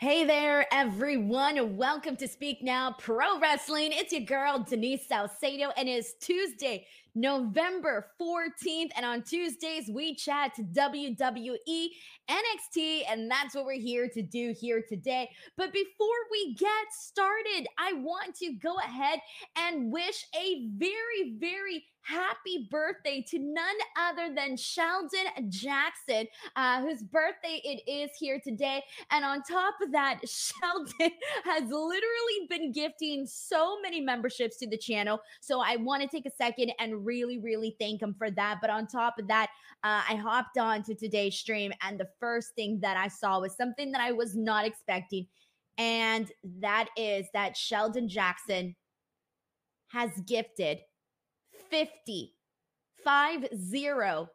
Hey there, everyone. Welcome to Speak Now Pro Wrestling. It's your girl, Denise Salcedo, and it's Tuesday, November 14th. And on Tuesdays, we chat to WWE, NXT, and that's what we're here to do here today. But before we get started, I want to go ahead and wish a very, very happy birthday to none other than Sheldon Jackson, uh, whose birthday it is here today. And on top of that, Sheldon has literally been gifting so many memberships to the channel. So I want to take a second and really, really thank him for that. But on top of that, uh, I hopped on to today's stream, and the first thing that I saw was something that I was not expecting. And that is that Sheldon Jackson has gifted 50, 50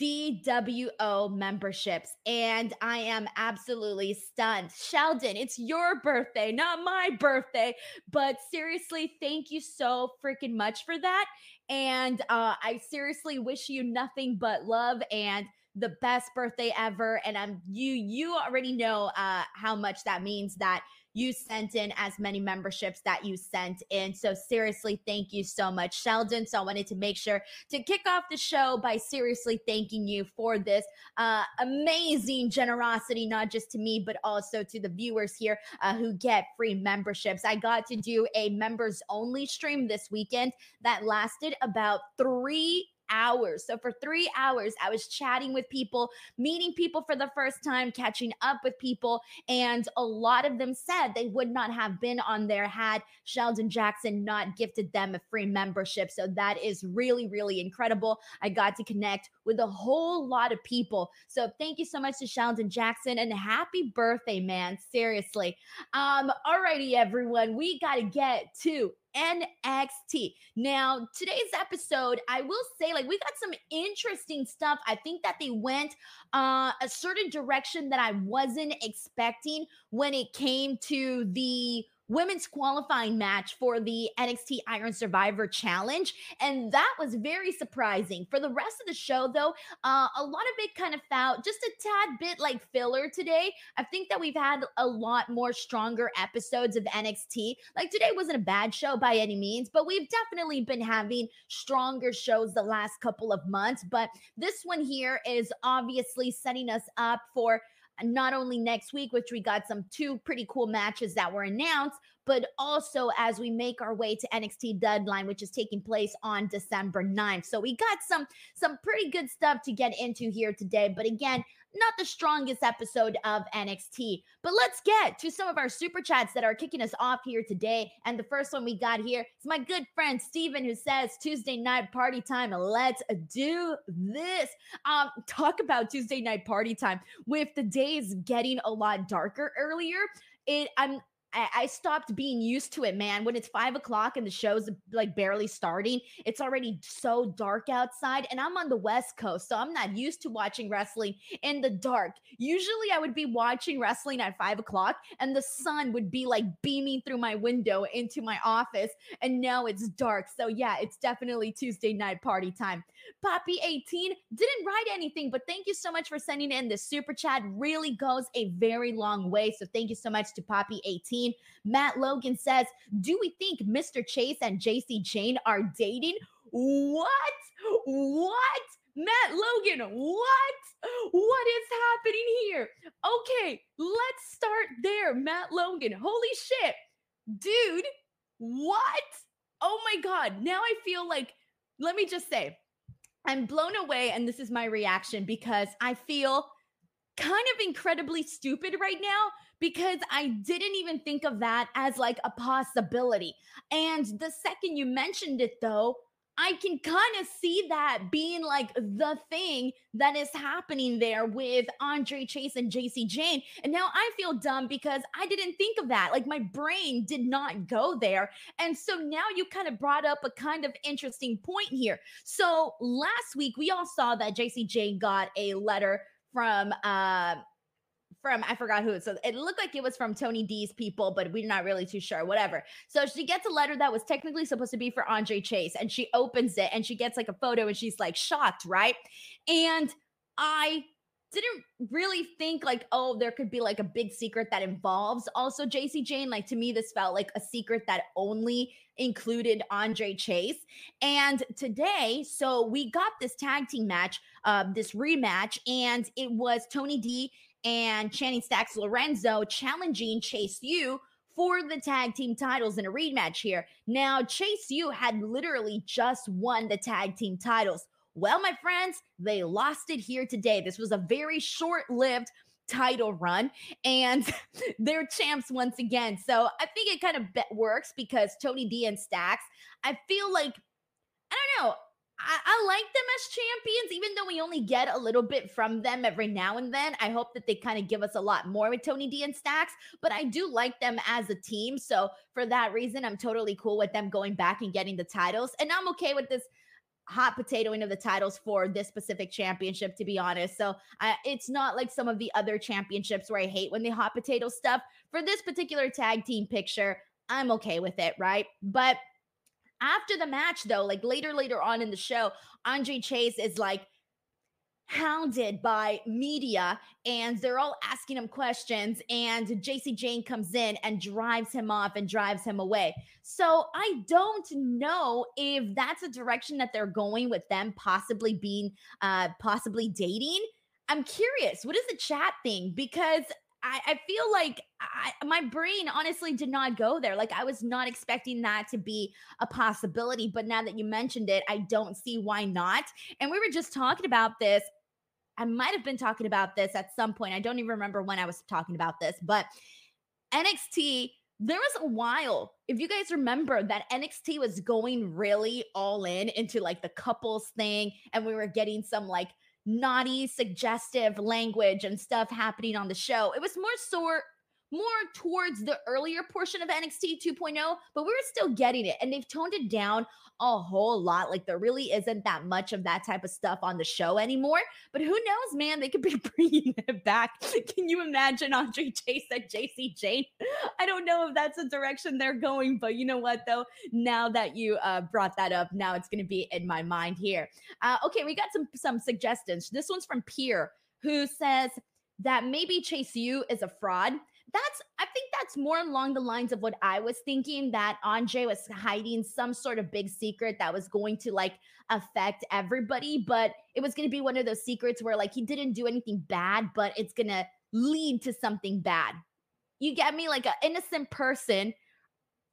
DWO memberships. And I am absolutely stunned. Sheldon, it's your birthday, not my birthday. But seriously, thank you so freaking much for that. And uh, I seriously wish you nothing but love and the best birthday ever. And I'm you, you already know uh, how much that means that you sent in as many memberships that you sent in. So seriously, thank you so much, Sheldon. So I wanted to make sure to kick off the show by seriously thanking you for this uh, amazing generosity, not just to me, but also to the viewers here uh, who get free memberships. I got to do a members only stream this weekend that lasted about three hours. So for three hours, I was chatting with people, meeting people for the first time, catching up with people. And a lot of them said they would not have been on there had Sheldon Jackson not gifted them a free membership. So that is really, really incredible. I got to connect with a whole lot of people. So thank you so much to Sheldon Jackson and happy birthday, man. Seriously. Um, alrighty, everyone. We got to get to NXT. Now, today's episode, I will say, like, we got some interesting stuff. I think that they went uh, a certain direction that I wasn't expecting when it came to the women's qualifying match for the NXT Iron Survivor Challenge. And that was very surprising. For the rest of the show, though, uh, a lot of it kind of felt just a tad bit like filler today. I think that we've had a lot more stronger episodes of NXT. Like today wasn't a bad show by any means, but we've definitely been having stronger shows the last couple of months. But this one here is obviously setting us up for not only next week, which we got some two pretty cool matches that were announced, but also as we make our way to NXT deadline, which is taking place on December 9th. So we got some some pretty good stuff to get into here today. But again, not the strongest episode of NXT. But let's get to some of our super chats that are kicking us off here today. And the first one we got here is my good friend Steven who says Tuesday night party time. Let's do this. Um, talk about Tuesday night party time with the days getting a lot darker earlier. It I'm I, stopped being used to it, man. When it's five o'clock and the show's like barely starting, it's already so dark outside. And I'm on the West Coast, so I'm not used to watching wrestling in the dark. Usually I would be watching wrestling at five o'clock and the sun would be like beaming through my window into my office. And now it's dark. So yeah, it's definitely Tuesday night party time. Poppy 18 didn't write anything, but thank you so much for sending in the super chat. Really goes a very long way. So thank you so much to Poppy 18. Matt Logan says, Do we think Mr. Chase and Jacy Jayne are dating? What? What? Matt Logan, what? What is happening here? Okay, let's start there. Matt Logan, holy shit. Dude, what? Oh my God. Now I feel like, let me just say, I'm blown away. And this is my reaction because I feel kind of incredibly stupid right now because I didn't even think of that as like a possibility. And the second you mentioned it, though, I can kind of see that being like the thing that is happening there with Andre Chase and Jacy Jayne. And now I feel dumb because I didn't think of that. Like my brain did not go there. And so now you kind of brought up a kind of interesting point here. So last week we all saw that Jacy Jayne got a letter from uh from I forgot who. So it looked like it was from Tony D's people, but we're not really too sure. Whatever. So she gets a letter that was technically supposed to be for Andre Chase, and she opens it and she gets like a photo and she's like shocked, right? And I didn't really think like, oh, there could be like a big secret that involves also Jacy Jayne. Like to me, this felt like a secret that only included Andre Chase. And today, so we got this tag team match, uh, this rematch, and it was Tony D and Channing Stacks Lorenzo challenging Chase U for the tag team titles in a rematch here. Now, Chase U had literally just won the tag team titles. Well, my friends, they lost it here today. This was a very short lived title run and they're champs once again. So I think it kind of works because Tony D and Stacks, I feel like, I don't know. I, I, like them as champions, even though we only get a little bit from them every now and then. I hope that they kind of give us a lot more with Tony D and Stacks, but I do like them as a team. So for that reason, I'm totally cool with them going back and getting the titles. And I'm okay with this hot potatoing of the titles for this specific championship, to be honest. So it's not like some of the other championships where I hate when they hot potato stuff. For this particular tag team picture, I'm okay with it, right? But after the match, though, like later, later on in the show, Andre Chase is like, hounded by media and they're all asking him questions and Jacy Jayne comes in and drives him off and drives him away. So I don't know if that's a direction that they're going with them possibly being uh possibly dating. I'm curious. What is the chat thing? Because I, I feel like I, my brain honestly did not go there. Like I was not expecting that to be a possibility, but now that you mentioned it, I don't see why not. And we were just talking about this. I might have been talking about this at some point. I don't even remember when I was talking about this, but NXT there was a while, if you guys remember, that NXT was going really all in into like the couples thing, and we were getting some like naughty, suggestive language and stuff happening on the show. It was more sort more towards the earlier portion of NXT 2.0, but we were still getting it. And they've toned it down a whole lot. Like there really isn't that much of that type of stuff on the show anymore. But who knows, man? They could be bringing it back. Can you imagine Andre Chase at Jacy Jayne? I don't know if that's the direction they're going, but you know what, though? Now that you uh, brought that up, now it's going to be in my mind here. Uh, okay, we got some some suggestions. This one's from Pierre, who says that maybe Chase U is a fraud that's I think that's more along the lines of what I was thinking that Andre was hiding some sort of big secret that was going to like affect everybody, but it was going to be one of those secrets where like he didn't do anything bad, but it's going to lead to something bad. You get me like an innocent person,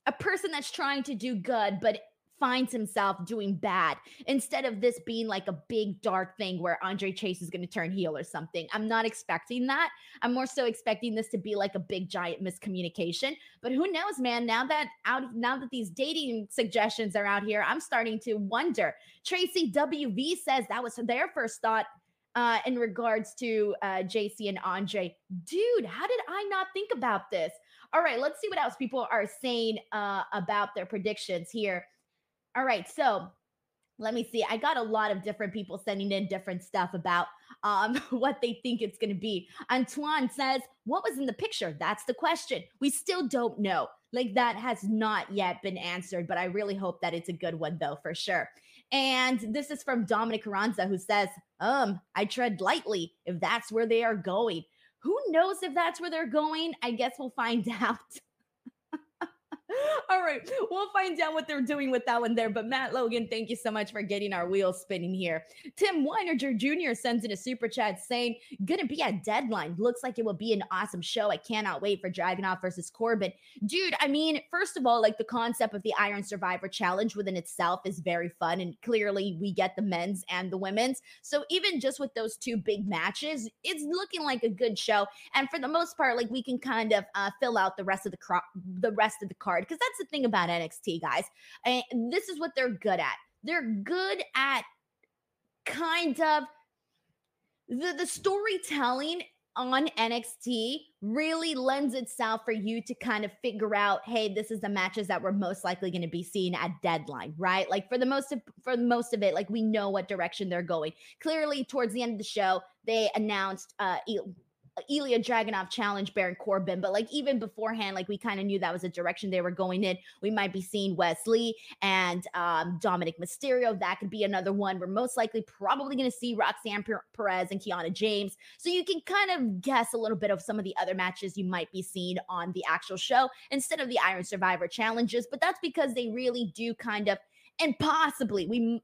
a person that's trying to do good, but finds himself doing bad instead of this being like a big dark thing where Andre Chase is going to turn heel or something. I'm not expecting that. I'm more so expecting this to be like a big giant miscommunication. But who knows, man? Now that out now that these dating suggestions are out here, I'm starting to wonder. Tracy WV says that was their first thought uh, in regards to uh, Jacy and Andre. Dude, how did I not think about this? All right, let's see what else people are saying uh, about their predictions here. All right. So let me see. I got a lot of different people sending in different stuff about um, what they think it's going to be. Antoine says, What was in the picture? That's the question. We still don't know. Like that has not yet been answered, but I really hope that it's a good one, though, for sure. And this is from Dominic Carranza, who says, Um, I tread lightly if that's where they are going. Who knows if that's where they're going? I guess we'll find out. All right, we'll find out what they're doing with that one there. But Matt Logan, thank you so much for getting our wheels spinning here. Tim Weinerger Jr. sends in a super chat saying, "Gonna be a deadline. Looks like it will be an awesome show. I cannot wait for Dragunov versus Corbin, dude. I mean, first of all, like the concept of the Iron Survivor Challenge within itself is very fun, and clearly we get the men's and the women's. So even just with those two big matches, it's looking like a good show. And for the most part, like we can kind of uh, fill out the rest of the the rest of the card because that's the thing about NXT, guys. And this is what they're good at. They're good at kind of the, the storytelling on NXT really lends itself for you to kind of figure out, hey, this is the matches that we're most likely going to be seeing at deadline, right? Like for the most of for most of it, like we know what direction they're going. Clearly, towards the end of the show, they announced uh Ilya Dragunov challenge Baron Corbin, but like even beforehand, like we kind of knew that was a direction they were going in. We might be seeing Wes Lee and um, Dominik Mysterio. That could be another one. We're most likely probably going to see Roxanne Perez and Kiana James. So you can kind of guess a little bit of some of the other matches you might be seeing on the actual show instead of the Iron Survivor challenges. But that's because they really do kind of and possibly we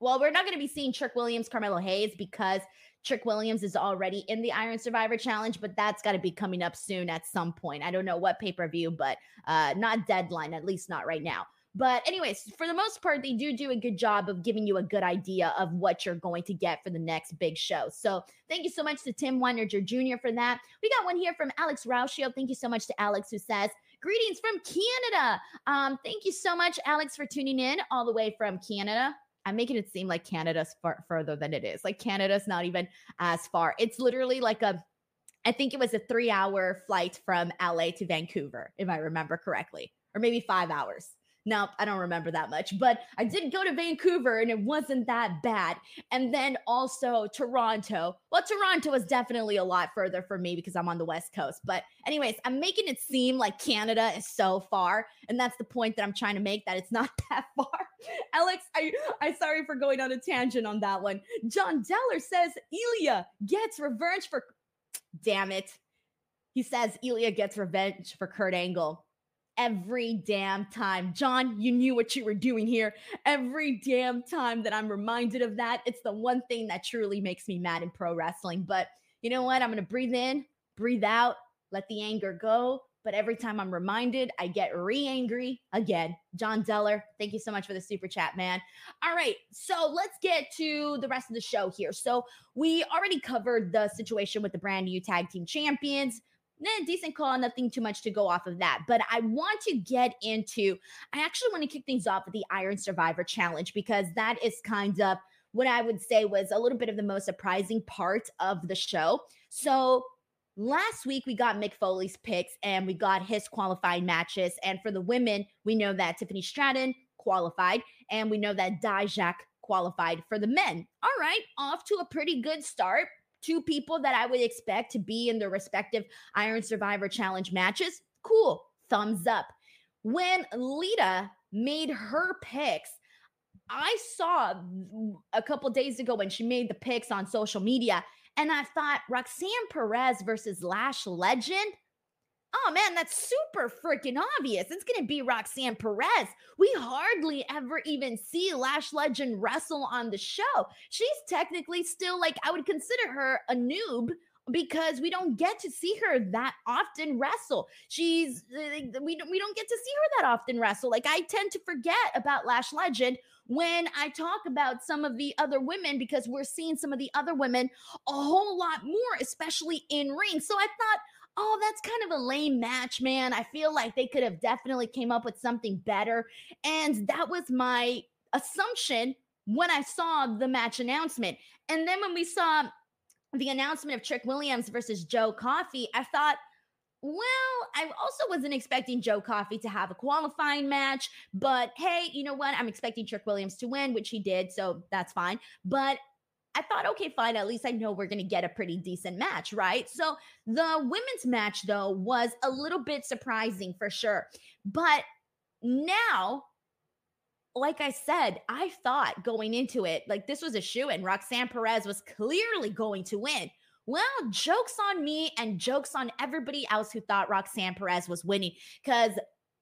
well, we're not going to be seeing Trick Williams, Carmelo Hayes because Trick Williams is already in the Iron Survivor Challenge, but that's got to be coming up soon at some point. I don't know what pay per view, but uh, not deadline, at least not right now. But, anyways, for the most part, they do do a good job of giving you a good idea of what you're going to get for the next big show. So, thank you so much to Tim Weininger Jr. for that. We got one here from Alex Rauschio. Thank you so much to Alex, who says, Greetings from Canada. Um, thank you so much, Alex, for tuning in all the way from Canada. I'm making it seem like Canada's far further than it is. Like Canada's not even as far. It's literally like a I think it was a 3-hour flight from LA to Vancouver if I remember correctly. Or maybe 5 hours. No, I don't remember that much, but I did go to Vancouver and it wasn't that bad. And then also Toronto. Well, Toronto was definitely a lot further for me because I'm on the West Coast. But, anyways, I'm making it seem like Canada is so far. And that's the point that I'm trying to make that it's not that far. Alex, I, I'm sorry for going on a tangent on that one. John Deller says Ilya gets revenge for. Damn it. He says Ilya gets revenge for Kurt Angle every damn time. John, you knew what you were doing here. Every damn time that I'm reminded of that, it's the one thing that truly makes me mad in pro wrestling. But you know what? I'm going to breathe in, breathe out, let the anger go. But every time I'm reminded, I get re angry again. John Deller, thank you so much for the super chat, man. All right, so let's get to the rest of the show here. So, we already covered the situation with the brand new tag team champions eh, decent call, nothing too much to go off of that. But I want to get into, I actually want to kick things off with the Iron Survivor Challenge because that is kind of what I would say was a little bit of the most surprising part of the show. So last week we got Mick Foley's picks and we got his qualifying matches. And for the women, we know that Tiffany Stratton qualified and we know that Dijak qualified for the men. All right, off to a pretty good start two people that I would expect to be in their respective Iron Survivor Challenge matches. Cool. Thumbs up. When Lita made her picks, I saw a couple days ago when she made the picks on social media, and I thought Roxanne Perez versus Lash Legend Oh man, that's super freaking obvious. It's going to be Roxanne Perez. We hardly ever even see Lash Legend wrestle on the show. She's technically still like, I would consider her a noob because we don't get to see her that often wrestle. She's uh, we don't we don't get to see her that often wrestle. Like I tend to forget about Lash Legend when I talk about some of the other women because we're seeing some of the other women a whole lot more, especially in ring. So I thought oh, that's kind of a lame match, man. I feel like they could have definitely came up with something better. And that was my assumption when I saw the match announcement. And then when we saw the announcement of Trick Williams versus Joe Coffey, I thought, well, I also wasn't expecting Joe Coffey to have a qualifying match, but hey, you know what? I'm expecting Trick Williams to win, which he did, so that's fine. But I thought, okay, fine. At least I know we're going to get a pretty decent match, right? So the women's match, though, was a little bit surprising for sure. But now, like I said, I thought going into it, like this was a shoe and Roxanne Perez was clearly going to win. Well, jokes on me and jokes on everybody else who thought Roxanne Perez was winning because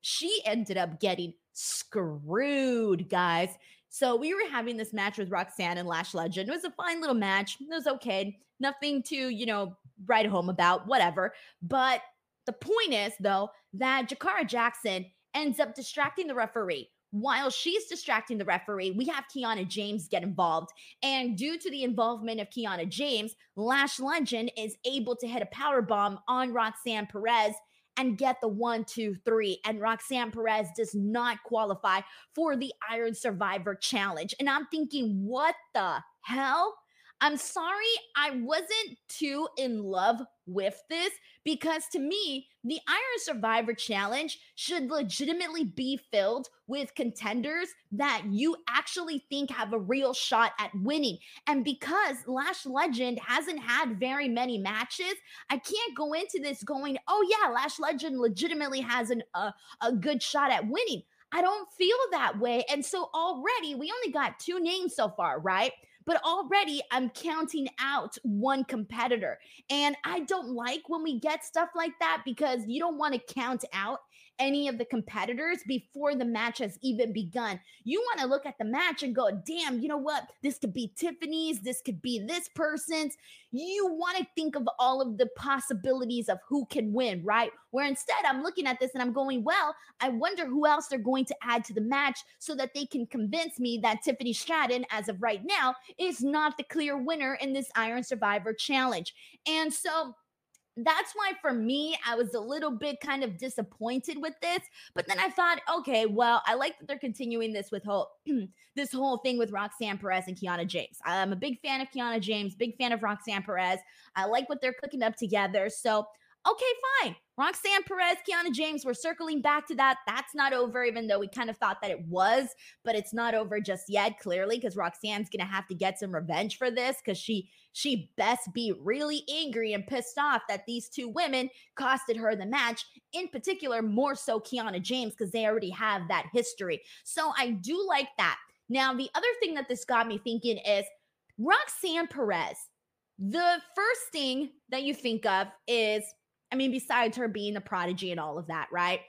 she ended up getting screwed, guys. So we were having this match with Roxanne and Lash Legend. It was a fine little match. It was okay. Nothing to, you know, write home about, whatever. But the point is, though, that Jakara Jackson ends up distracting the referee. While she's distracting the referee, we have Kiana James get involved. And due to the involvement of Kiana James, Lash Legend is able to hit a power bomb on Roxanne Perez and get the one, two, three. And Roxanne Perez does not qualify for the Iron Survivor Challenge. And I'm thinking, what the hell? I'm sorry, I wasn't too in love with this because to me, the Iron Survivor Challenge should legitimately be filled with contenders that you actually think have a real shot at winning. And because Lash Legend hasn't had very many matches, I can't go into this going, oh, yeah, Lash Legend legitimately has an, uh, a good shot at winning. I don't feel that way. And so already we only got two names so far, right? But already I'm counting out one competitor. And I don't like when we get stuff like that because you don't want to count out any of the competitors before the match has even begun. You want to look at the match and go, damn, you know what? This could be Tiffany's, this could be this person's. You want to think of all of the possibilities of who can win, right? Where instead I'm looking at this and I'm going, well, I wonder who else they're going to add to the match so that they can convince me that Tiffany Stratton, as of right now, is not the clear winner in this Iron Survivor challenge. And so, that's why for me, I was a little bit kind of disappointed with this. But then I thought, okay, well, I like that they're continuing this with whole this whole thing with Roxanne Perez and Kiana James. I'm a big fan of Kiana James, big fan of Roxanne Perez. I like what they're cooking up together. So okay, fine. Roxanne Perez, Kiana James, we're circling back to that. That's not over, even though we kind of thought that it was, but it's not over just yet, clearly, because Roxanne's gonna have to get some revenge for this because she she best be really angry and pissed off that these two women costed her the match, in particular, more so Kiana James, because they already have that history. So I do like that. Now, the other thing that this got me thinking is Roxanne Perez. The first thing that you think of is I mean, besides her being a prodigy and all of that, right?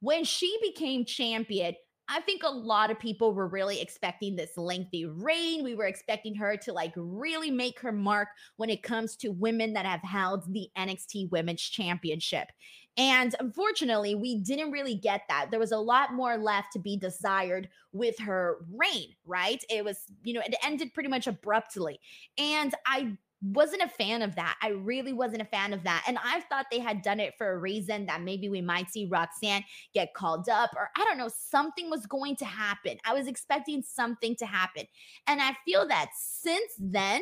When she became champion, I think a lot of people were really expecting this lengthy reign. We were expecting her to like really make her mark when it comes to women that have held the NXT Women's Championship. And unfortunately, we didn't really get that. There was a lot more left to be desired with her reign, right? It was, you know, it ended pretty much abruptly. And I wasn't a fan of that. I really wasn't a fan of that. And I thought they had done it for a reason that maybe we might see Roxanne get called up or I don't know, something was going to happen. I was expecting something to happen. And I feel that since then,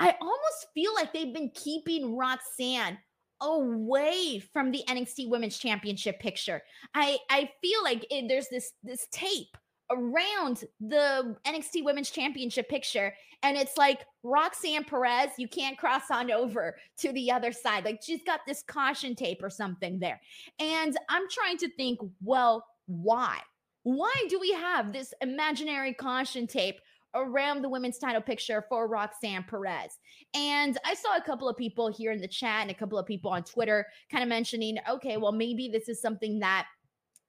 I almost feel like they've been keeping Roxanne away from the NXT Women's Championship picture. I I feel like it, there's this this tape around the NXT Women's Championship picture. And it's like Roxanne Perez, you can't cross on over to the other side. Like she's got this caution tape or something there. And I'm trying to think, well, why? Why do we have this imaginary caution tape around the women's title picture for Roxanne Perez. And I saw a couple of people here in the chat and a couple of people on Twitter kind of mentioning, okay, well, maybe this is something that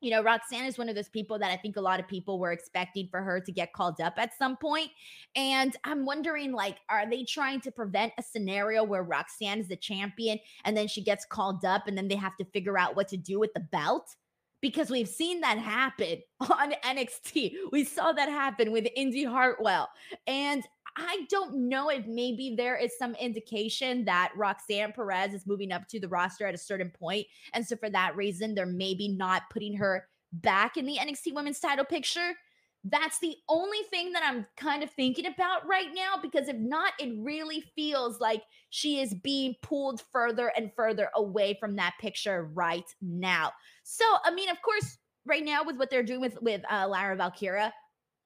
you know, Roxanne is one of those people that I think a lot of people were expecting for her to get called up at some point. And I'm wondering, like, are they trying to prevent a scenario where Roxanne is the champion and then she gets called up and then they have to figure out what to do with the belt? Because we've seen that happen on NXT. We saw that happen with Indi Hartwell. And I don't know if maybe there is some indication that Roxanne Perez is moving up to the roster at a certain point, And so for that reason, they're maybe not putting her back in the NXT women's title picture. That's the only thing that I'm kind of thinking about right now because if not, it really feels like she is being pulled further and further away from that picture right now. So, I mean, of course, right now with what they're doing with with uh, Lyra Valkyria,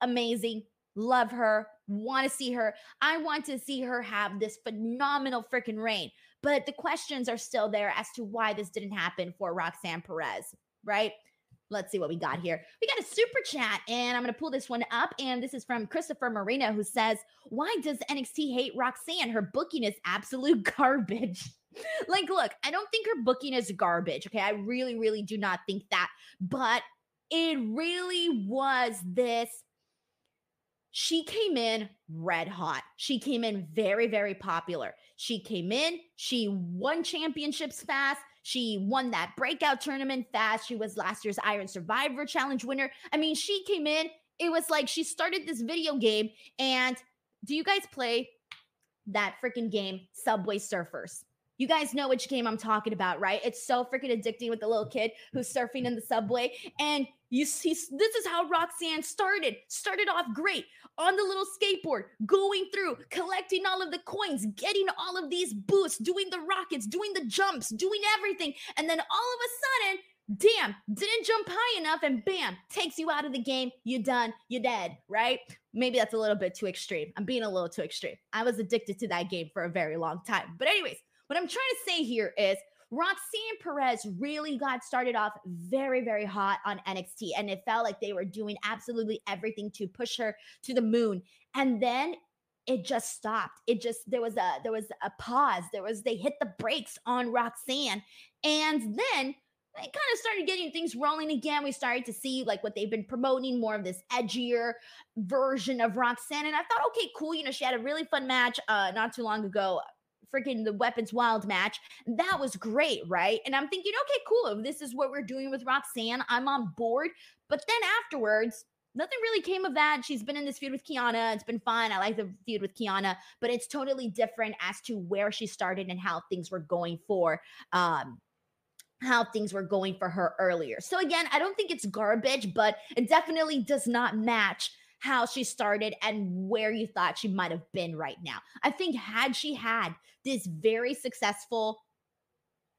amazing, love her, want to see her. I want to see her have this phenomenal freaking reign. But the questions are still there as to why this didn't happen for Roxanne Perez, right? Let's see what we got here. We got a super chat, and I'm going to pull this one up. And this is from Christopher Marina, who says, Why does NXT hate Roxanne? Her booking is absolute garbage. like, look, I don't think her booking is garbage. Okay. I really, really do not think that. But it really was this she came in red hot. She came in very, very popular. She came in, she won championships fast. She won that breakout tournament fast. She was last year's Iron Survivor Challenge winner. I mean, she came in, it was like she started this video game. And do you guys play that freaking game, Subway Surfers? You guys know which game I'm talking about, right? It's so freaking addicting with the little kid who's surfing in the subway. And you see, this is how Roxanne started. Started off great on the little skateboard, going through, collecting all of the coins, getting all of these boosts, doing the rockets, doing the jumps, doing everything. And then all of a sudden, damn, didn't jump high enough, and bam, takes you out of the game. You're done. You're dead, right? Maybe that's a little bit too extreme. I'm being a little too extreme. I was addicted to that game for a very long time. But, anyways, what I'm trying to say here is Roxanne Perez really got started off very, very hot on NXT, and it felt like they were doing absolutely everything to push her to the moon. And then it just stopped. It just there was a there was a pause. There was they hit the brakes on Roxanne, and then they kind of started getting things rolling again. We started to see like what they've been promoting more of this edgier version of Roxanne. And I thought, okay, cool. You know, she had a really fun match uh not too long ago freaking the Weapons Wild match. That was great, right? And I'm thinking, okay, cool. If this is what we're doing with Roxanne, I'm on board. But then afterwards, nothing really came of that. She's been in this feud with Kiana. It's been fun. I like the feud with Kiana, but it's totally different as to where she started and how things were going for um how things were going for her earlier. So again, I don't think it's garbage, but it definitely does not match how she started and where you thought she might have been right now. I think had she had this very successful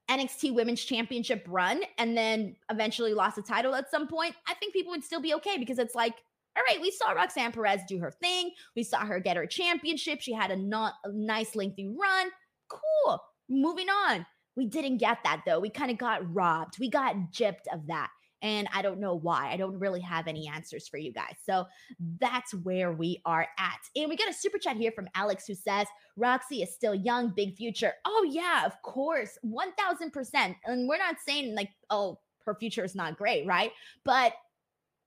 NXT Women's Championship run and then eventually lost the title at some point, I think people would still be okay because it's like, all right, we saw Roxanne Perez do her thing. We saw her get her championship. She had a not a nice lengthy run. Cool. Moving on. We didn't get that though. We kind of got robbed. We got gypped of that. And I don't know why. I don't really have any answers for you guys. So that's where we are at. And we got a super chat here from Alex who says, Roxy is still young, big future. Oh, yeah, of course. 1000%. And we're not saying like, oh, her future is not great, right? But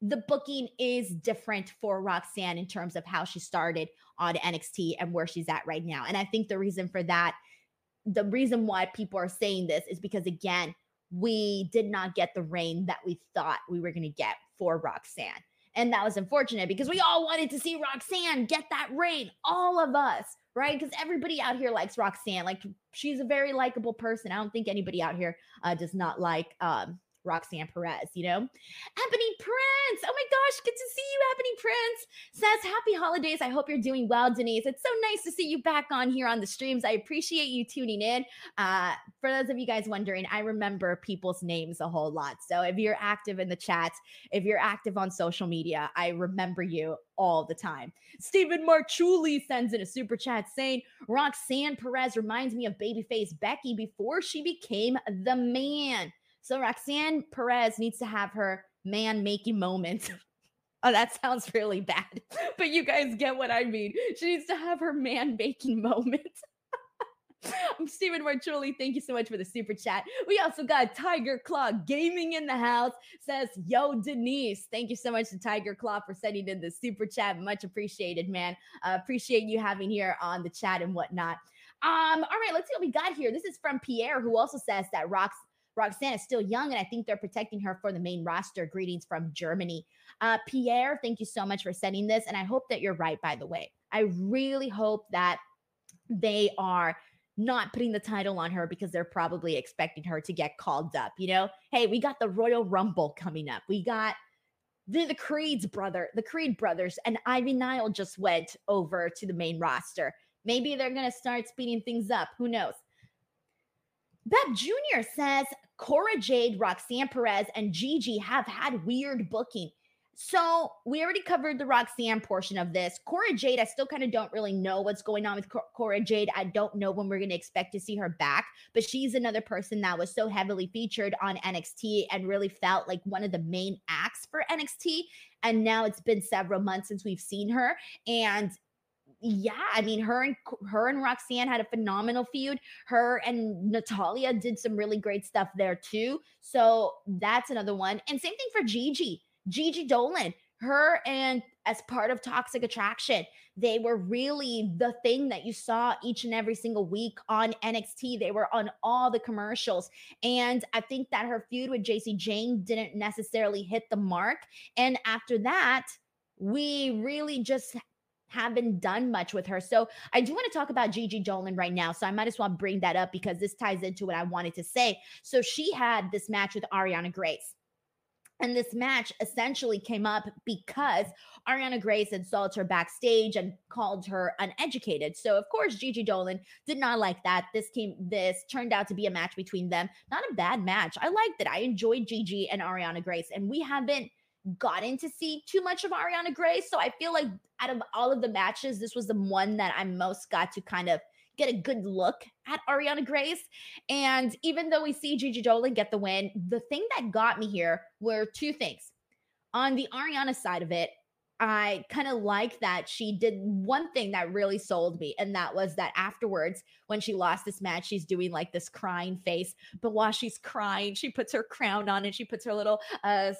the booking is different for Roxanne in terms of how she started on NXT and where she's at right now. And I think the reason for that, the reason why people are saying this is because, again, we did not get the reign that we thought we were going to get for Roxanne. And that was unfortunate because we all wanted to see Roxanne get that reign, all of us, right? Because everybody out here likes Roxanne. Like she's a very likable person. I don't think anybody out here uh, does not like um, Roxanne Perez, you know? Ebony Prince. Oh my gosh, good to see you, Ebony Prince. Says, Happy holidays. I hope you're doing well, Denise. It's so nice to see you back on here on the streams. I appreciate you tuning in. Uh, for those of you guys wondering, I remember people's names a whole lot. So if you're active in the chat, if you're active on social media, I remember you all the time. Stephen Marchuli sends in a super chat saying, Roxanne Perez reminds me of babyface Becky before she became the man. So Roxanne Perez needs to have her man making moment. oh, that sounds really bad, but you guys get what I mean. She needs to have her man making moment. I'm Stephen Marchuli. Thank you so much for the super chat. We also got Tiger Claw Gaming in the house. Says, Yo, Denise. Thank you so much to Tiger Claw for sending in the super chat. Much appreciated, man. Uh, appreciate you having here on the chat and whatnot. Um, all right, let's see what we got here. This is from Pierre, who also says that Rox Roxanne is still young, and I think they're protecting her for the main roster. Greetings from Germany. Uh, Pierre, thank you so much for sending this. And I hope that you're right, by the way. I really hope that they are not putting the title on her because they're probably expecting her to get called up. You know, hey, we got the Royal Rumble coming up. We got the, the Creed's brother, the Creed brothers, and Ivy Nile just went over to the main roster. Maybe they're going to start speeding things up. Who knows? Beth Jr. says Cora Jade, Roxanne Perez, and Gigi have had weird booking. So we already covered the Roxanne portion of this. Cora Jade, I still kind of don't really know what's going on with Cora Jade. I don't know when we're going to expect to see her back, but she's another person that was so heavily featured on NXT and really felt like one of the main acts for NXT. And now it's been several months since we've seen her. And yeah, I mean, her and her and Roxanne had a phenomenal feud. Her and Natalia did some really great stuff there too. So that's another one. And same thing for Gigi, Gigi Dolan. Her and as part of Toxic Attraction, they were really the thing that you saw each and every single week on NXT. They were on all the commercials. And I think that her feud with Jacy Jayne didn't necessarily hit the mark. And after that, we really just haven't done much with her. So I do want to talk about Gigi Dolan right now. So I might as well bring that up because this ties into what I wanted to say. So she had this match with Arianna Grace. And this match essentially came up because Arianna Grace insulted her backstage and called her uneducated. So of course Gigi Dolan did not like that. This came this turned out to be a match between them. Not a bad match. I liked it. I enjoyed Gigi and Arianna Grace. And we haven't gotten to see too much of Arianna Grace. So I feel like out of all of the matches, this was the one that I most got to kind of get a good look at Arianna Grace. And even though we see Gigi Dolan get the win, the thing that got me here were two things. On the Arianna side of it, I kind of like that she did one thing that really sold me, and that was that afterwards, when she lost this match, she's doing like this crying face. But while she's crying, she puts her crown on and she puts her little uh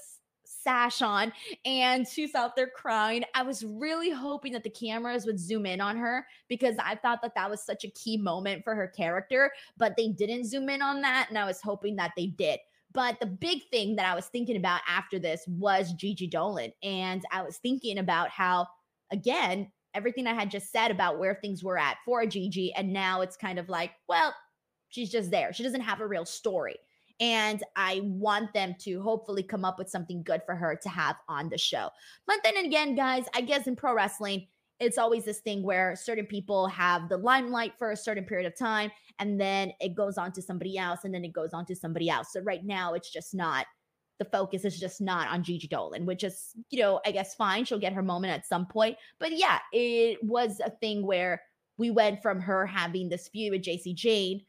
sash on and she's out there crying. I was really hoping that the cameras would zoom in on her because I thought that that was such a key moment for her character, but they didn't zoom in on that. And I was hoping that they did. But the big thing that I was thinking about after this was Gigi Dolan. And I was thinking about how, again, everything I had just said about where things were at for Gigi. And now it's kind of like, well, she's just there. She doesn't have a real story. And I want them to hopefully come up with something good for her to have on the show. But then again, guys, I guess in pro wrestling, it's always this thing where certain people have the limelight for a certain period of time and then it goes on to somebody else and then it goes on to somebody else. So right now it's just not the focus is just not on Gigi Dolan, which is, you know, I guess fine. She'll get her moment at some point. But yeah, it was a thing where we went from her having this feud with Jacy Jayne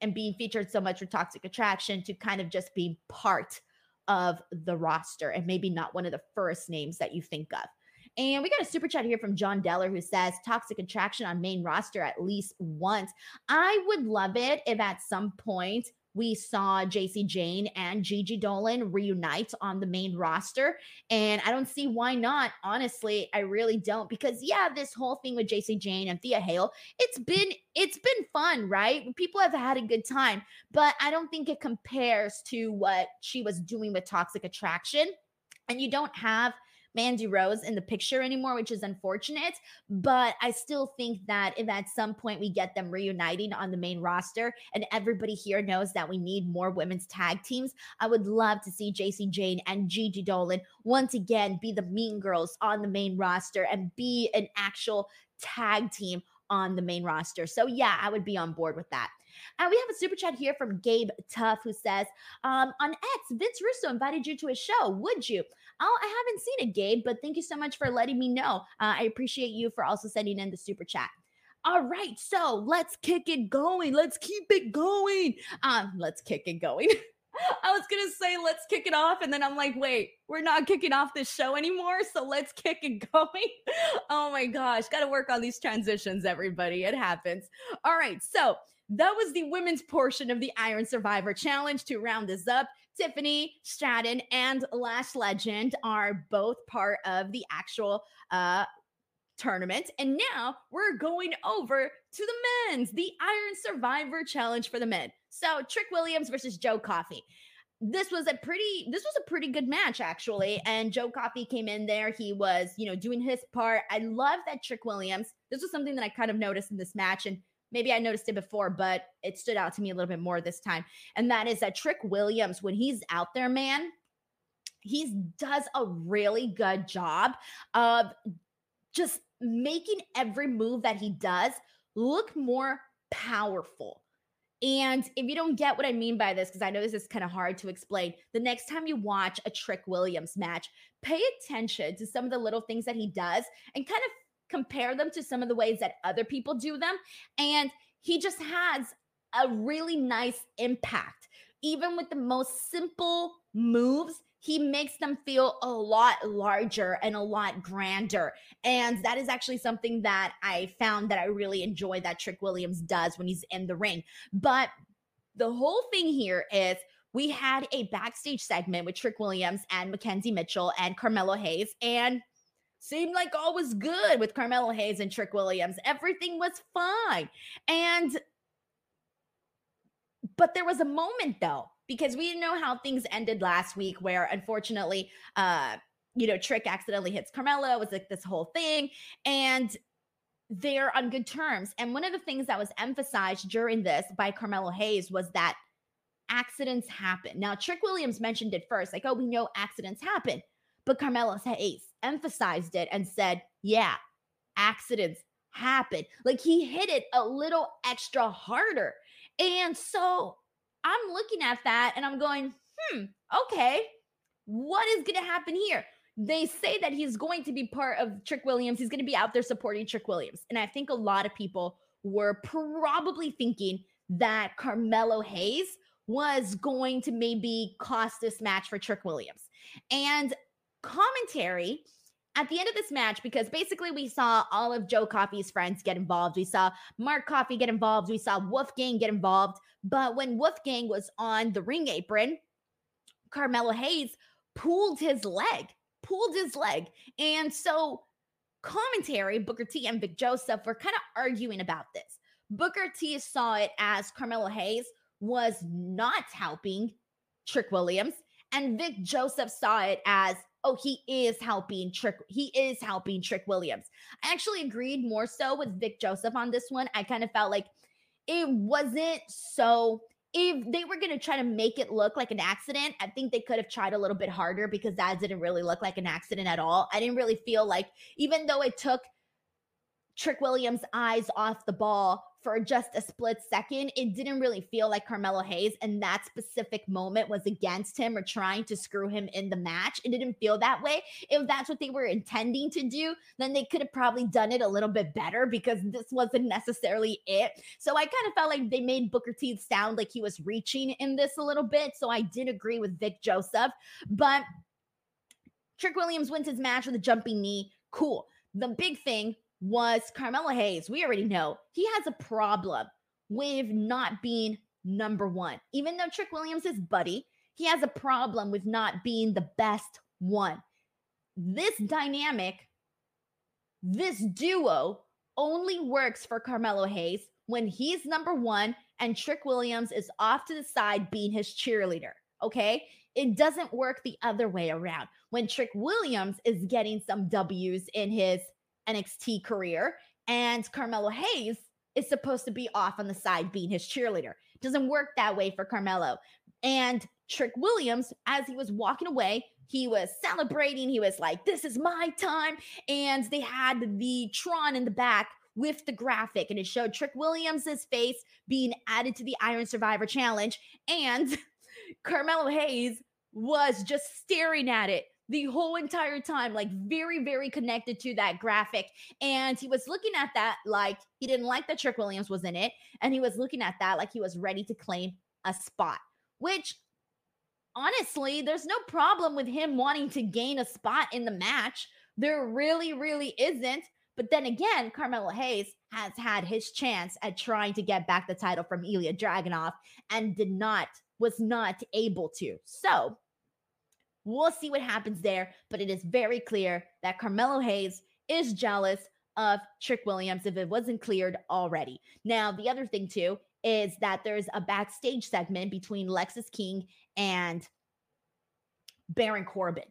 and being featured so much with Toxic Attraction to kind of just being part of the roster and maybe not one of the first names that you think of. And we got a super chat here from John Deller who says toxic attraction on main roster at least once. I would love it if at some point we saw Jacy Jayne and Gigi Dolan reunite on the main roster. And I don't see why not. Honestly, I really don't. Because yeah, this whole thing with Jacy Jayne and Thea Hale, it's been it's been fun, right? People have had a good time, but I don't think it compares to what she was doing with Toxic Attraction. And you don't have Mandy Rose in the picture anymore, which is unfortunate. But I still think that if at some point we get them reuniting on the main roster and everybody here knows that we need more women's tag teams, I would love to see Jacy Jayne and Gigi Dolan once again be the mean girls on the main roster and be an actual tag team on the main roster. So yeah, I would be on board with that. And we have a super chat here from Gabe Tuff who says, um, on X, Vince Russo invited you to a show. Would you? Oh, I haven't seen it, Gabe, but thank you so much for letting me know. Uh, I appreciate you for also sending in the super chat. All right, so let's kick it going. Let's keep it going. Um, let's kick it going. I was gonna say let's kick it off, and then I'm like, wait, we're not kicking off this show anymore, so let's kick it going. oh my gosh, gotta work on these transitions, everybody. It happens. All right, so that was the women's portion of the Iron Survivor Challenge. To round this up, Tiffany Stratton and Lash Legend are both part of the actual uh, tournament. And now we're going over to the men's, the Iron Survivor Challenge for the men. So Trick Williams versus Joe Coffey. This was a pretty this was a pretty good match actually and Joe Coffey came in there he was you know doing his part I love that Trick Williams this was something that I kind of noticed in this match and maybe I noticed it before, but it stood out to me a little bit more this time. And that is that Trick Williams, when he's out there, man, he does a really good job of just making every move that he does look more powerful. And if you don't get what I mean by this, because I know this is kind of hard to explain, the next time you watch a Trick Williams match, pay attention to some of the little things that he does and kind of compare them to some of the ways that other people do them. And he just has a really nice impact. Even with the most simple moves, he makes them feel a lot larger and a lot grander. And that is actually something that I found that I really enjoy that Trick Williams does when he's in the ring. But the whole thing here is we had a backstage segment with Trick Williams and McKenzie Mitchell and Carmelo Hayes. And seemed like all was good with Carmelo Hayes and Trick Williams. Everything was fine. And but there was a moment though, because we didn't know how things ended last week, where unfortunately, uh, you know, Trick accidentally hits Carmelo. It was like this whole thing. And they're on good terms. And one of the things that was emphasized during this by Carmelo Hayes was that accidents happen. Now, Trick Williams mentioned it first, like, oh, we know accidents happen. But Carmelo Hayes emphasized it and said, yeah, accidents happen. Like he hit it a little extra harder. And so I'm looking at that and I'm going, hmm, okay, what is going to happen here? They say that he's going to be part of Trick Williams. He's going to be out there supporting Trick Williams. And I think a lot of people were probably thinking that Carmelo Hayes was going to maybe cost this match for Trick Williams. And commentary at the end of this match, because basically we saw all of Joe Coffey's friends get involved. We saw Mark Coffey get involved. We saw Wolfgang get involved. But when Wolfgang was on the ring apron, Carmelo Hayes pulled his leg, pulled his leg. And so commentary, Booker T and Vic Joseph were kind of arguing about this. Booker T saw it as Carmelo Hayes was not helping Trick Williams, and Vic Joseph saw it as oh, he is helping Trick. He is helping Trick Williams. I actually agreed more so with Vic Joseph on this one. I kind of felt like it wasn't so. If they were going to try to make it look like an accident, I think they could have tried a little bit harder because that didn't really look like an accident at all. I didn't really feel like, even though it took Trick Williams' eyes off the ball for just a split second, it didn't really feel like Carmelo Hayes and that specific moment was against him or trying to screw him in the match. It didn't feel that way. If that's what they were intending to do, then they could have probably done it a little bit better because this wasn't necessarily it. So I kind of felt like they made Booker T sound like he was reaching in this a little bit. So I did agree with Vic Joseph, but Trick Williams wins his match with a jumping knee. Cool. The big thing was Carmelo Hayes. We already know he has a problem with not being number one. Even though Trick Williams is buddy, he has a problem with not being the best one. This dynamic, this duo only works for Carmelo Hayes when he's number one and Trick Williams is off to the side being his cheerleader. Okay. It doesn't work the other way around. When Trick Williams is getting some W's in his NXT career, and Carmelo Hayes is supposed to be off on the side being his cheerleader. Doesn't work that way for Carmelo. And Trick Williams, as he was walking away, he was celebrating. He was like, This is my time. And they had the Tron in the back with the graphic, and it showed Trick Williams's face being added to the Iron Survivor Challenge. And Carmelo Hayes was just staring at it the whole entire time, like very, very connected to that graphic. And he was looking at that like he didn't like that Trick Williams was in it. And he was looking at that like he was ready to claim a spot, which honestly, there's no problem with him wanting to gain a spot in the match. There really, really isn't. But then again, Carmelo Hayes has had his chance at trying to get back the title from Ilya Dragunov and did not, was not able to. So We'll see what happens there, but it is very clear that Carmelo Hayes is jealous of Trick Williams if it wasn't cleared already. Now, the other thing too is that there's a backstage segment between Lexis King and Baron Corbin.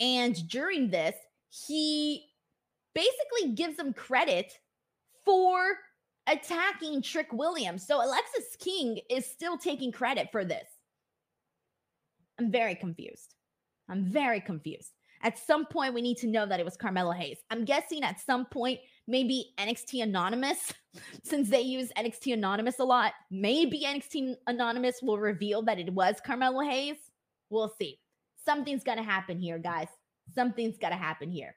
And during this, he basically gives him credit for attacking Trick Williams. So Alexis King is still taking credit for this. I'm very confused. I'm very confused. At some point, we need to know that it was Carmelo Hayes. I'm guessing at some point, maybe NXT Anonymous, since they use NXT Anonymous a lot, maybe NXT Anonymous will reveal that it was Carmelo Hayes. We'll see. Something's gonna happen here, guys. Something's gotta happen here.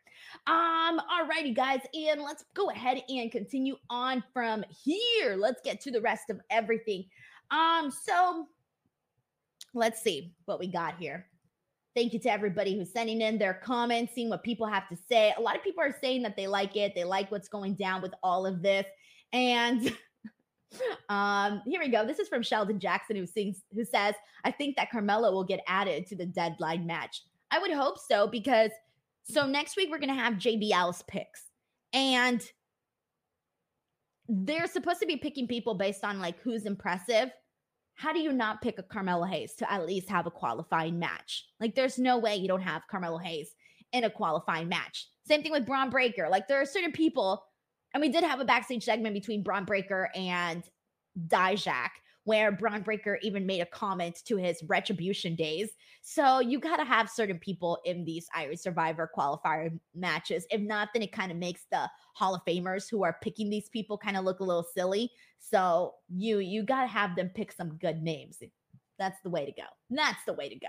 Um, alrighty, guys, and let's go ahead and continue on from here. Let's get to the rest of everything. Um, so let's see what we got here. Thank you to everybody who's sending in their comments, seeing what people have to say. A lot of people are saying that they like it. They like what's going down with all of this. And um, here we go. This is from Sheldon Jackson, who sings, who says, "I think that Carmelo will get added to the deadline match. I would hope so because so next week we're gonna have JBL's picks, and they're supposed to be picking people based on like who's impressive how do you not pick a Carmelo Hayes to at least have a qualifying match? Like, there's no way you don't have Carmelo Hayes in a qualifying match. Same thing with Bron Breakker. Like there are certain people, and we did have a backstage segment between Bron Breakker and Dijak where Bron Breakker even made a comment to his retribution days. So you got to have certain people in these Iron Survivor qualifier matches. If not, then it kind of makes the Hall of Famers who are picking these people kind of look a little silly. So you you got to have them pick some good names. That's the way to go. That's the way to go.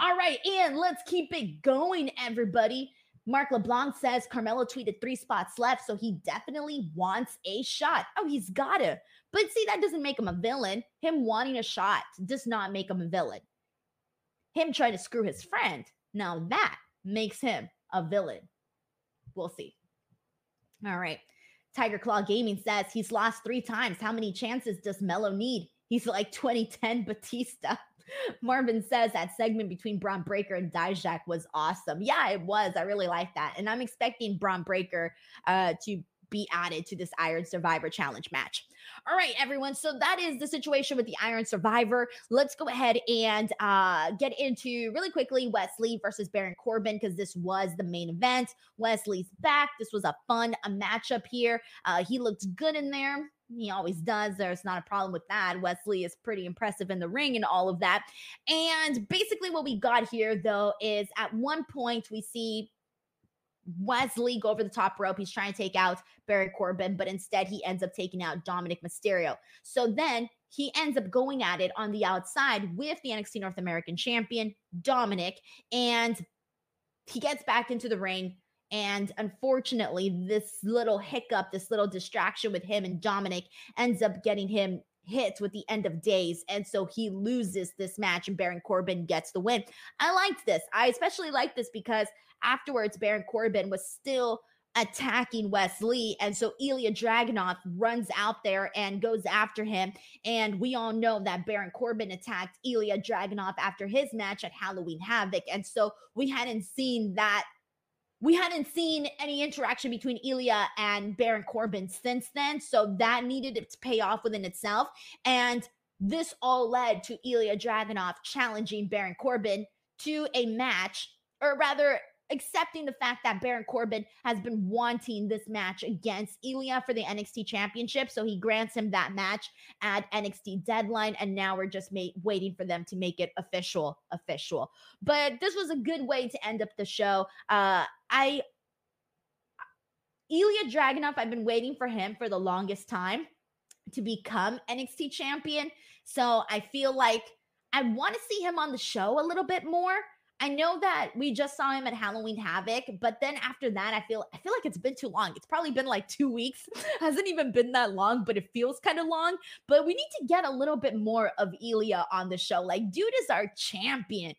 All right, and let's keep it going, everybody. Mark LeBlanc says Carmelo tweeted three spots left, so he definitely wants a shot. Oh, he's got to. But see, that doesn't make him a villain. Him wanting a shot does not make him a villain. Him trying to screw his friend, now that makes him a villain. We'll see. All right. Tiger Claw Gaming says he's lost three times. How many chances does Melo need? He's like 2010 Batista. Marvin says that segment between Bron Breakker and Dijak was awesome. Yeah, it was. I really like that. And I'm expecting Bron Breakker uh, to be added to this Iron Survivor Challenge match. All right, everyone. So that is the situation with the Iron Survivor. Let's go ahead and uh, get into really quickly Wes Lee versus Baron Corbin because this was the main event. Wes Lee's back. This was a fun a matchup here. Uh, he looked good in there. He always does. There's not a problem with that. Wes Lee is pretty impressive in the ring and all of that. And basically, what we got here, though, is at one point we see Wes Lee go over the top rope. He's trying to take out Baron Corbin, but instead he ends up taking out Dominik Mysterio. So then he ends up going at it on the outside with the NXT North American champion, Dominik, and he gets back into the ring. And unfortunately, this little hiccup, this little distraction with him and Dominik ends up getting him hit with the end of days. And so he loses this match and Baron Corbin gets the win. I liked this. I especially like this because afterwards, Baron Corbin was still attacking Wes Lee. And so Ilya Dragunov runs out there and goes after him. And we all know that Baron Corbin attacked Ilya Dragunov after his match at Halloween Havoc. And so we hadn't seen that we hadn't seen any interaction between Ilya and Baron Corbin since then. So that needed to pay off within itself. And this all led to Ilya Dragunov challenging Baron Corbin to a match, or rather, accepting the fact that Baron Corbin has been wanting this match against Ilya for the NXT Championship. So he grants him that match at NXT Deadline, and now we're just ma- waiting for them to make it official. Official. But this was a good way to end up the show. Uh, I Ilya Dragunov, I've been waiting for him for the longest time to become NXT champion. So I feel like I want to see him on the show a little bit more. I know that we just saw him at Halloween Havoc, but then after that, I feel I feel like it's been too long. It's probably been like two weeks. Hasn't even been that long, but it feels kind of long. But we need to get a little bit more of Ilya on the show. Like, dude is our champion.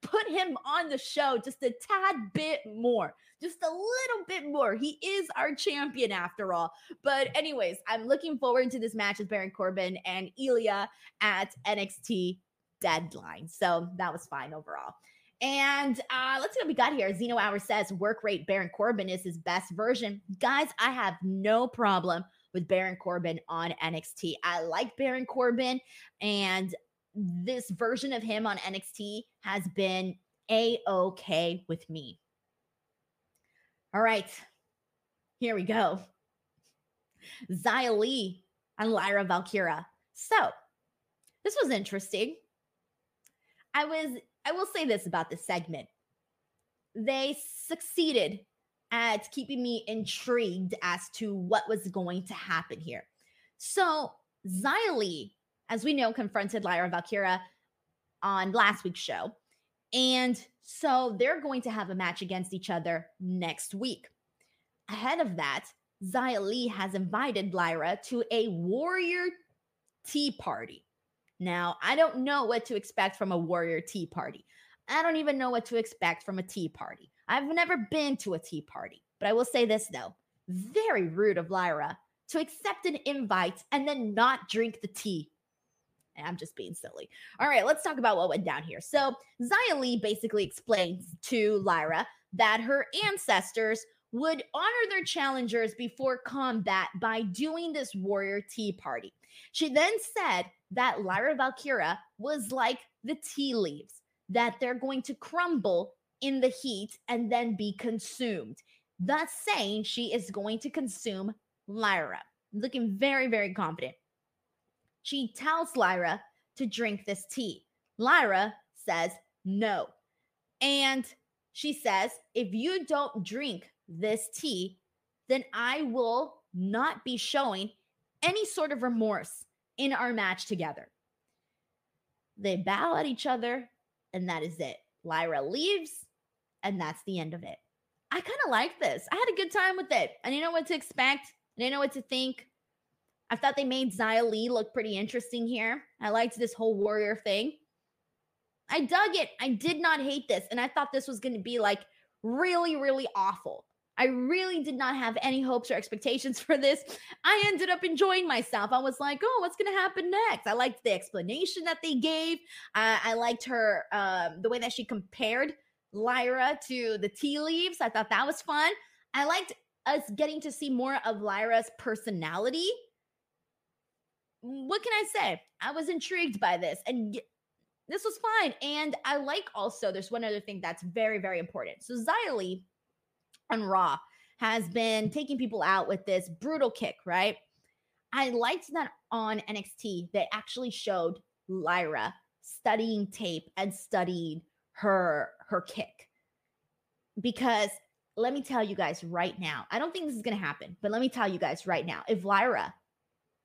Put him on the show just a tad bit more, just a little bit more. He is our champion after all. But, anyways, I'm looking forward to this match with Baron Corbin and Ilya at NXT deadline. So that was fine overall. And uh, let's see what we got here. Zeno Hour says work rate Baron Corbin is his best version. Guys, I have no problem with Baron Corbin on NXT. I like Baron Corbin, and this version of him on NXT has been a okay with me. All right, here we go. Xia Li and Lyra Valkyria. So this was interesting. I was I will say this about this segment. They succeeded at keeping me intrigued as to what was going to happen here. So, Li, as we know, confronted Lyra Valkyria on last week's show. And so they're going to have a match against each other next week. Ahead of that, Xia Li has invited Lyra to a warrior tea party. Now, I don't know what to expect from a warrior tea party. I don't even know what to expect from a tea party. I've never been to a tea party, but I will say this though very rude of Lyra to accept an invite and then not drink the tea. I'm just being silly. All right, let's talk about what went down here. So, Xia Li basically explains to Lyra that her ancestors would honor their challengers before combat by doing this warrior tea party. She then said that Lyra Valkyria was like the tea leaves, that they're going to crumble in the heat and then be consumed, thus saying she is going to consume Lyra. Looking very, very confident. She tells Lyra to drink this tea. Lyra says no. And she says, if you don't drink this tea, then I will not be showing any sort of remorse in our match together. They bow at each other, and that is it. Lyra leaves, and that's the end of it. I kind of like this. I had a good time with it. I didn't know what to expect. I didn't know what to think. I thought they made Xia Li look pretty interesting here. I liked this whole warrior thing. I dug it. I did not hate this. And I thought this was going to be like really, really awful. I really did not have any hopes or expectations for this. I ended up enjoying myself. I was like, oh, what's going to happen next? I liked the explanation that they gave. Uh, I liked her, um, the way that she compared Lyra to the tea leaves. I thought that was fun. I liked us getting to see more of Lyra's personality. What can I say? I was intrigued by this. And this was fine. And I like also, there's one other thing that's very, very important. So Li on Raw has been taking people out with this brutal kick, right? I liked that on NXT, they actually showed Lyra studying tape and studying her her kick. Because let me tell you guys right now, I don't think this is gonna happen, but let me tell you guys right now, if Lyra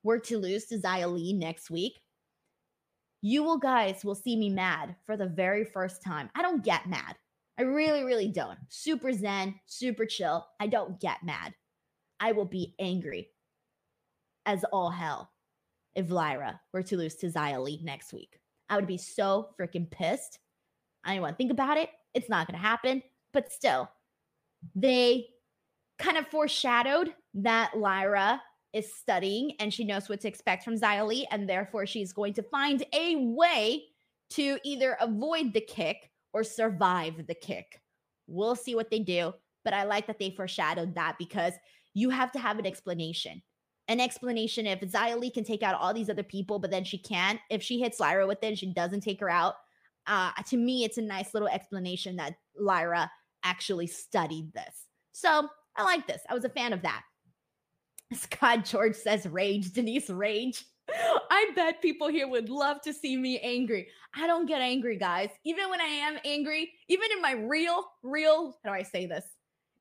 were to lose to Xia Li next week, you will guys will see me mad for the very first time. I don't get mad. I really, really don't. Super zen, super chill. I don't get mad. I will be angry as all hell if Lyra were to lose to Xia Li next week. I would be so freaking pissed. I don't want to think about it. It's not going to happen. But still, they kind of foreshadowed that Lyra is studying and she knows what to expect from Xia Li, and therefore she's going to find a way to either avoid the kick or survive the kick. We'll see what they do, but I like that they foreshadowed that because you have to have an explanation. An explanation if Xia can take out all these other people, but then she can't. If she hits Lyra with it, she doesn't take her out. Uh, to me, it's a nice little explanation that Lyra actually studied this. So I like this. I was a fan of that. Scott George says rage. Denise, rage. I bet people here would love to see me angry. I don't get angry, guys. Even when I am angry, even in my real, real, how do I say this?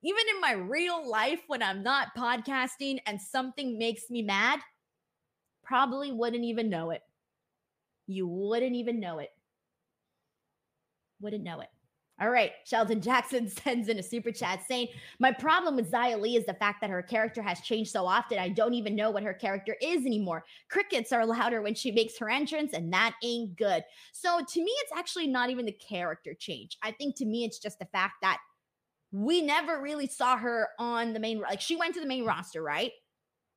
Even in my real life, when I'm not podcasting and something makes me mad, probably wouldn't even know it. You wouldn't even know it. Wouldn't know it. All right. Sheldon Jackson sends in a super chat saying, My problem with Xia Li is the fact that her character has changed so often. I don't even know what her character is anymore. Crickets are louder when she makes her entrance, and that ain't good. So to me, it's actually not even the character change. I think to me, it's just the fact that we never really saw her on the main, like she went to the main roster, right?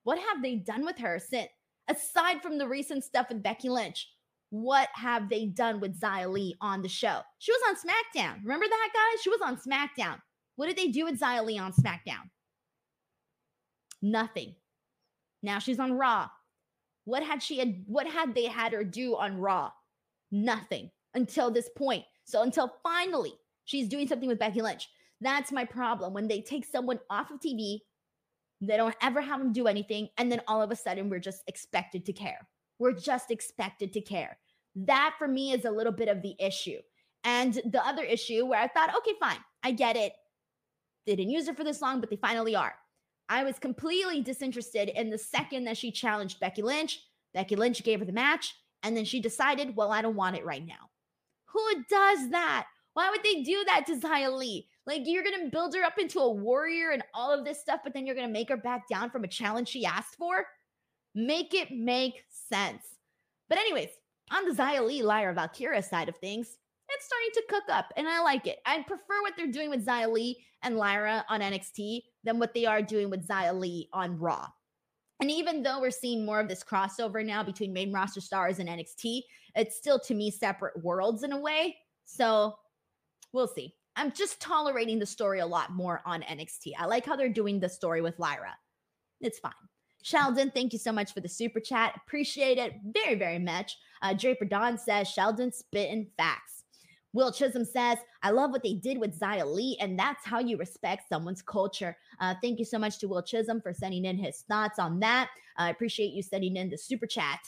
What have they done with her since, aside from the recent stuff with Becky Lynch? What have they done with Xia on the show? She was on SmackDown. Remember that, guys? She was on SmackDown. What did they do with Xia on SmackDown? Nothing. Now she's on Raw. What had she had, what had they had her do on Raw? Nothing until this point. So until finally she's doing something with Becky Lynch. That's my problem. When they take someone off of TV, they don't ever have them do anything. And then all of a sudden, we're just expected to care. We're just expected to care. That for me is a little bit of the issue. And the other issue where I thought, okay, fine, I get it. They didn't use it for this long, but they finally are. I was completely disinterested in the second that she challenged Becky Lynch. Becky Lynch gave her the match, and then she decided, well, I don't want it right now. Who does that? Why would they do that to Xia Li? Like, you're going to build her up into a warrior and all of this stuff, but then you're going to make her back down from a challenge she asked for? Make it make sense. But, anyways, on the Li Lyra Valkyria side of things, it's starting to cook up and I like it. I prefer what they're doing with Xia Li and Lyra on NXT than what they are doing with Xia Li on Raw. And even though we're seeing more of this crossover now between main roster stars and NXT, it's still to me separate worlds in a way. So we'll see. I'm just tolerating the story a lot more on NXT. I like how they're doing the story with Lyra. It's fine. Sheldon, thank you so much for the super chat. Appreciate it very, very much. Uh, Draper Don says Sheldon spitting facts. Will Chisholm says, I love what they did with Xia Li, and that's how you respect someone's culture. Uh, thank you so much to Will Chisholm for sending in his thoughts on that. I appreciate you sending in the super chat.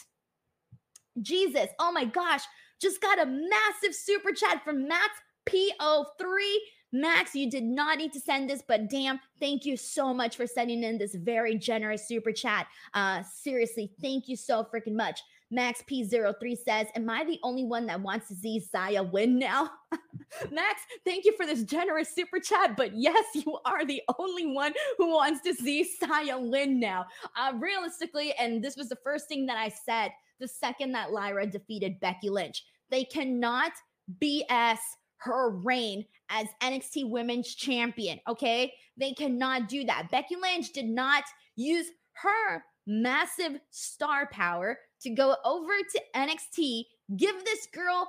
Jesus, oh my gosh, just got a massive super chat from Max PO3. Max, you did not need to send this, but damn, thank you so much for sending in this very generous super chat. Uh, seriously, thank you so freaking much. Max P03 says, Am I the only one that wants to see Xia win now? Max, thank you for this generous super chat. But yes, you are the only one who wants to see Xia win now. Uh, realistically, and this was the first thing that I said the second that Lyra defeated Becky Lynch. They cannot BS her reign as NXT Women's Champion. Okay. They cannot do that. Becky Lynch did not use her massive star power to go over to NXT, give this girl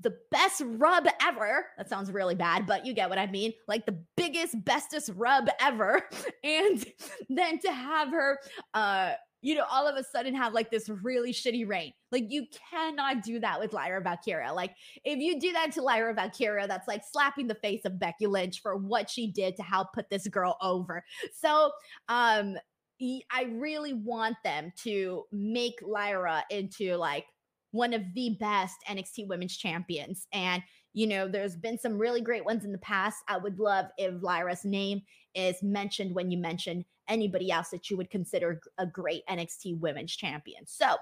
the best rub ever. That sounds really bad, but you get what I mean. Like the biggest, bestest rub ever. And then to have her uh you know, all of a sudden have like this really shitty reign. Like you cannot do that with Lyra Valkyria. Like if you do that to Lyra Valkyria, that's like slapping the face of Becky Lynch for what she did to help put this girl over. So, um, I really want them to make Lyra into like one of the best NXT women's champions. And, you know, there's been some really great ones in the past. I would love if Lyra's name is mentioned when you mention anybody else that you would consider a great NXT women's champion. So,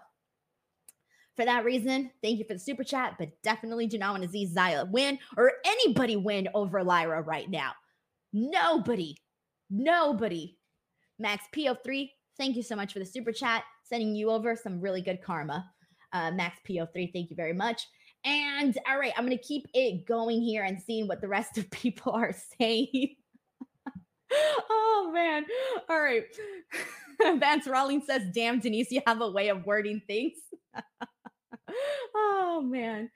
for that reason, thank you for the super chat, but definitely do not want to see Xia win or anybody win over Lyra right now. Nobody, nobody Max PO3, thank you so much for the super chat, sending you over some really good karma. Uh, Max PO3, thank you very much. And all right, I'm going to keep it going here and seeing what the rest of people are saying. oh, man. All right. Vance Rawlings says, damn, Denise, you have a way of wording things. oh, man.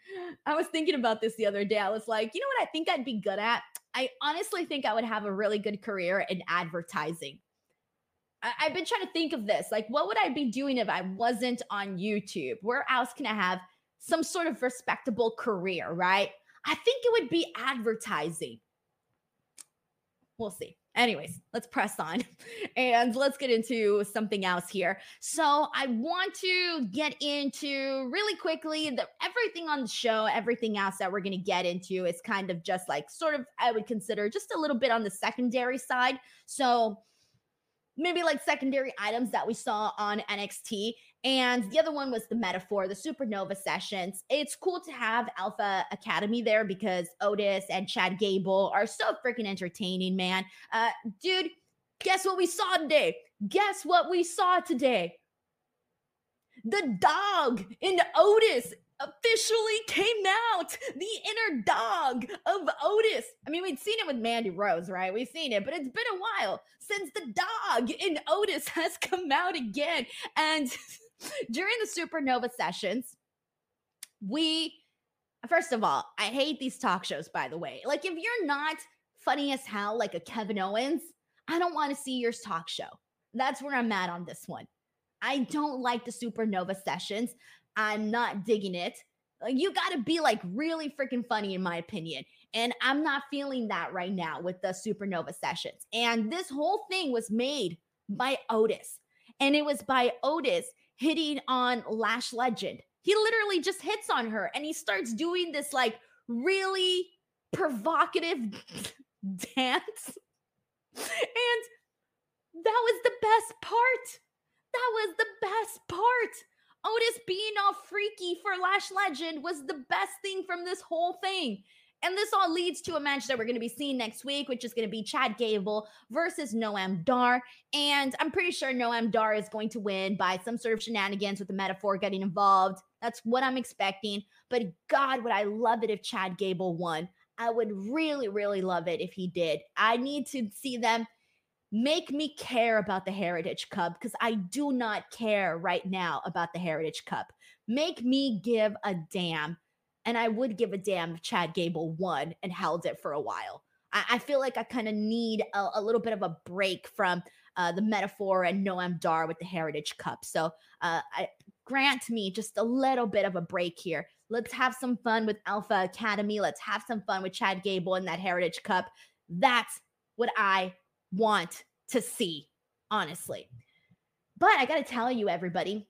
I was thinking about this the other day. I was like, you know what I think I'd be good at? I honestly think I would have a really good career in advertising. I- have been trying to think of this. Like, what would I be doing if I wasn't on YouTube? Where else can I have some sort of respectable career, right? I think it would be advertising. We'll see. Anyways, let's press on and let's get into something else here. So, I want to get into really quickly the everything on the show, everything else that we're going to get into is kind of just like sort of I would consider just a little bit on the secondary side. So, maybe like secondary items that we saw on NXT. And the other one was the Meta-Four, the supernova sessions. It's cool to have Alpha Academy there because Otis and Chad Gable are so freaking entertaining, man. Uh, dude, guess what we saw today? Guess what we saw today? The dog in Otis officially came out the inner dog of Otis. I mean, we'd seen it with Mandy Rose, right? We've seen it, but it's been a while since the dog in Otis has come out again. And during the Supernova sessions, we, first of all, I hate these talk shows, by the way. Like, if you're not funny as hell, like a Kevin Owens, I don't want to see your talk show. That's where I'm at on this one. I don't like the supernova sessions I'm not digging it. Like you got to be like really freaking funny in my opinion. And I'm not feeling that right now with the supernova sessions. And this whole thing was made by Otis. And it was by Otis hitting on Lash Legend. He literally just hits on her and he starts doing this like really provocative dance. And that was the best part. That was the best part. Otis being all freaky for Lash Legend was the best thing from this whole thing. And this all leads to a match that we're going to be seeing next week, which is going to be Chad Gable versus Noam Dar. And I'm pretty sure Noam Dar is going to win by some sort of shenanigans with the Meta-Four getting involved. That's what I'm expecting. But God, would I love it if Chad Gable won. I would really, really love it if he did. I need to see them make me care about the Heritage Cup because I do not care right now about the Heritage Cup. Make me give a damn. And I would give a damn if Chad Gable won and held it for a while. I, I feel like I kind of need a, a, little bit of a break from uh, the Meta-Four and Noam Dar with the Heritage Cup. So uh, I, grant me just a little bit of a break here. Let's have some fun with Alpha Academy. Let's have some fun with Chad Gable and that Heritage Cup. That's what I want to see, honestly. But I got to tell you, everybody,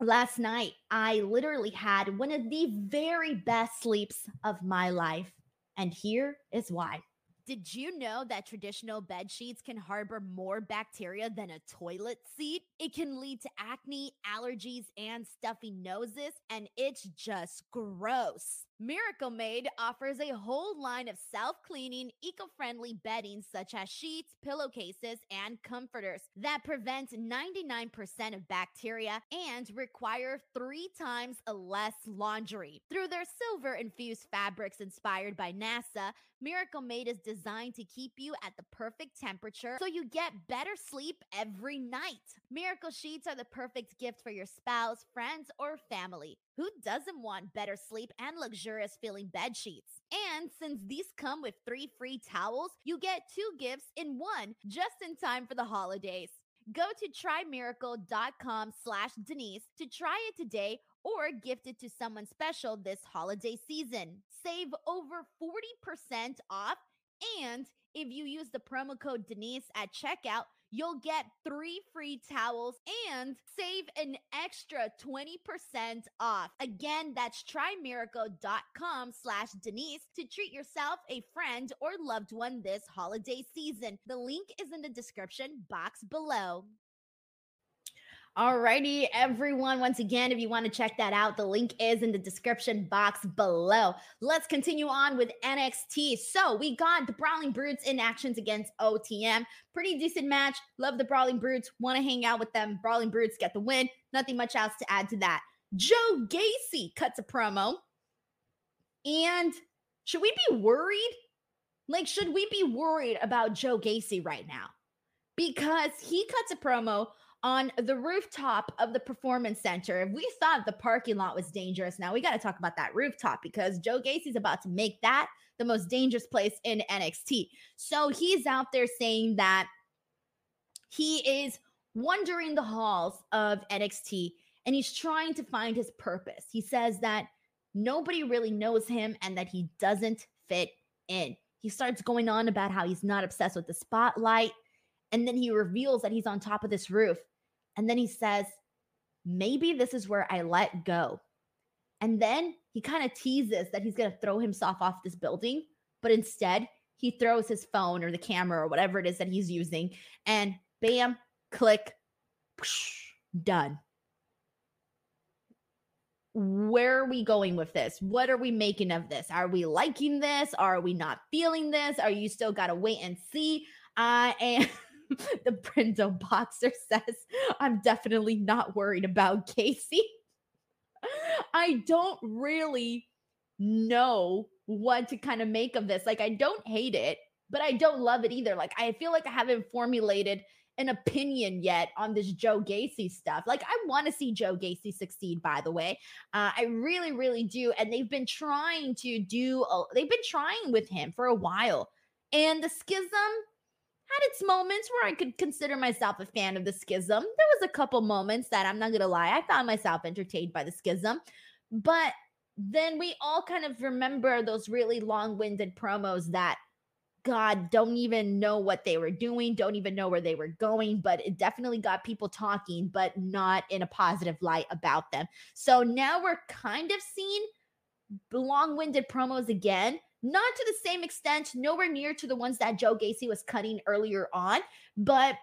last night I literally had one of the very best sleeps of my life. And here is why. Did you know that traditional bed sheets can harbor more bacteria than a toilet seat? It can lead to acne, allergies, and stuffy noses, and it's just gross. Miracle Made offers a whole line of self cleaning, eco friendly bedding such as sheets, pillowcases, and comforters that prevent 99% of bacteria and require three times less laundry. Through their silver infused fabrics inspired by NASA, Miracle Made is designed to keep you at the perfect temperature so you get better sleep every night. Miracle Sheets are the perfect gift for your spouse, friends, or family. Who doesn't want better sleep and luxurious feeling bed sheets? And since these come with three free towels, you get two gifts in one just in time for the holidays. Go to trymiracle.com slash Denise to try it today or gift it to someone special this holiday season. Save over 40% off. And if you use the promo code Denise at checkout, you'll get three free towels and save an extra 20% off. Again, that's trymiracle.com slash Denise to treat yourself, a friend, or loved one this holiday season. The link is in the description box below. Alrighty, everyone. Once again, if you want to check that out, the link is in the description box below. Let's continue on with NXT. So we got the Brawling Brutes in actions against OTM. Pretty decent match. Love the Brawling Brutes. Want to hang out with them. Brawling Brutes get the win. Nothing much else to add to that. Joe Gacy cuts a promo. And should we be worried? Like, should we be worried about Joe Gacy right now? Because he cuts a promo on the rooftop of the performance center. If we thought the parking lot was dangerous, now we got to talk about that rooftop because Joe Gacy's about to make that the most dangerous place in NXT. So he's out there saying that he is wandering the halls of NXT and he's trying to find his purpose. He says that nobody really knows him and that he doesn't fit in. He starts going on about how he's not obsessed with the spotlight and then he reveals that he's on top of this roof. And then he says, maybe this is where I let go. And then he kind of teases that he's going to throw himself off this building. But instead, he throws his phone or the camera or whatever it is that he's using. And bam, click, done. Where are we going with this? What are we making of this? Are we liking this? Are we not feeling this? Are you still got to wait and see? I am. the Brendo boxer says, I'm definitely not worried about Casey. I don't really know what to kind of make of this. Like, I don't hate it, but I don't love it either. Like, I feel like I haven't formulated an opinion yet on this Joe Gacy stuff. Like, I want to see Joe Gacy succeed, by the way. Uh, I really, really do. And they've been trying to do, a, they've been trying with him for a while. And the schism had its moments where I could consider myself a fan of the schism. There was a couple moments that I'm not to lie, I found myself entertained by the schism. But then we all kind of remember those really long-winded promos that God don't even know what they were doing, don't even know where they were going, but it definitely got people talking, but not in a positive light about them. So now we're kind of seeing long winded promos again, not to the same extent, nowhere near to the ones that Joe Gacy was cutting earlier on, but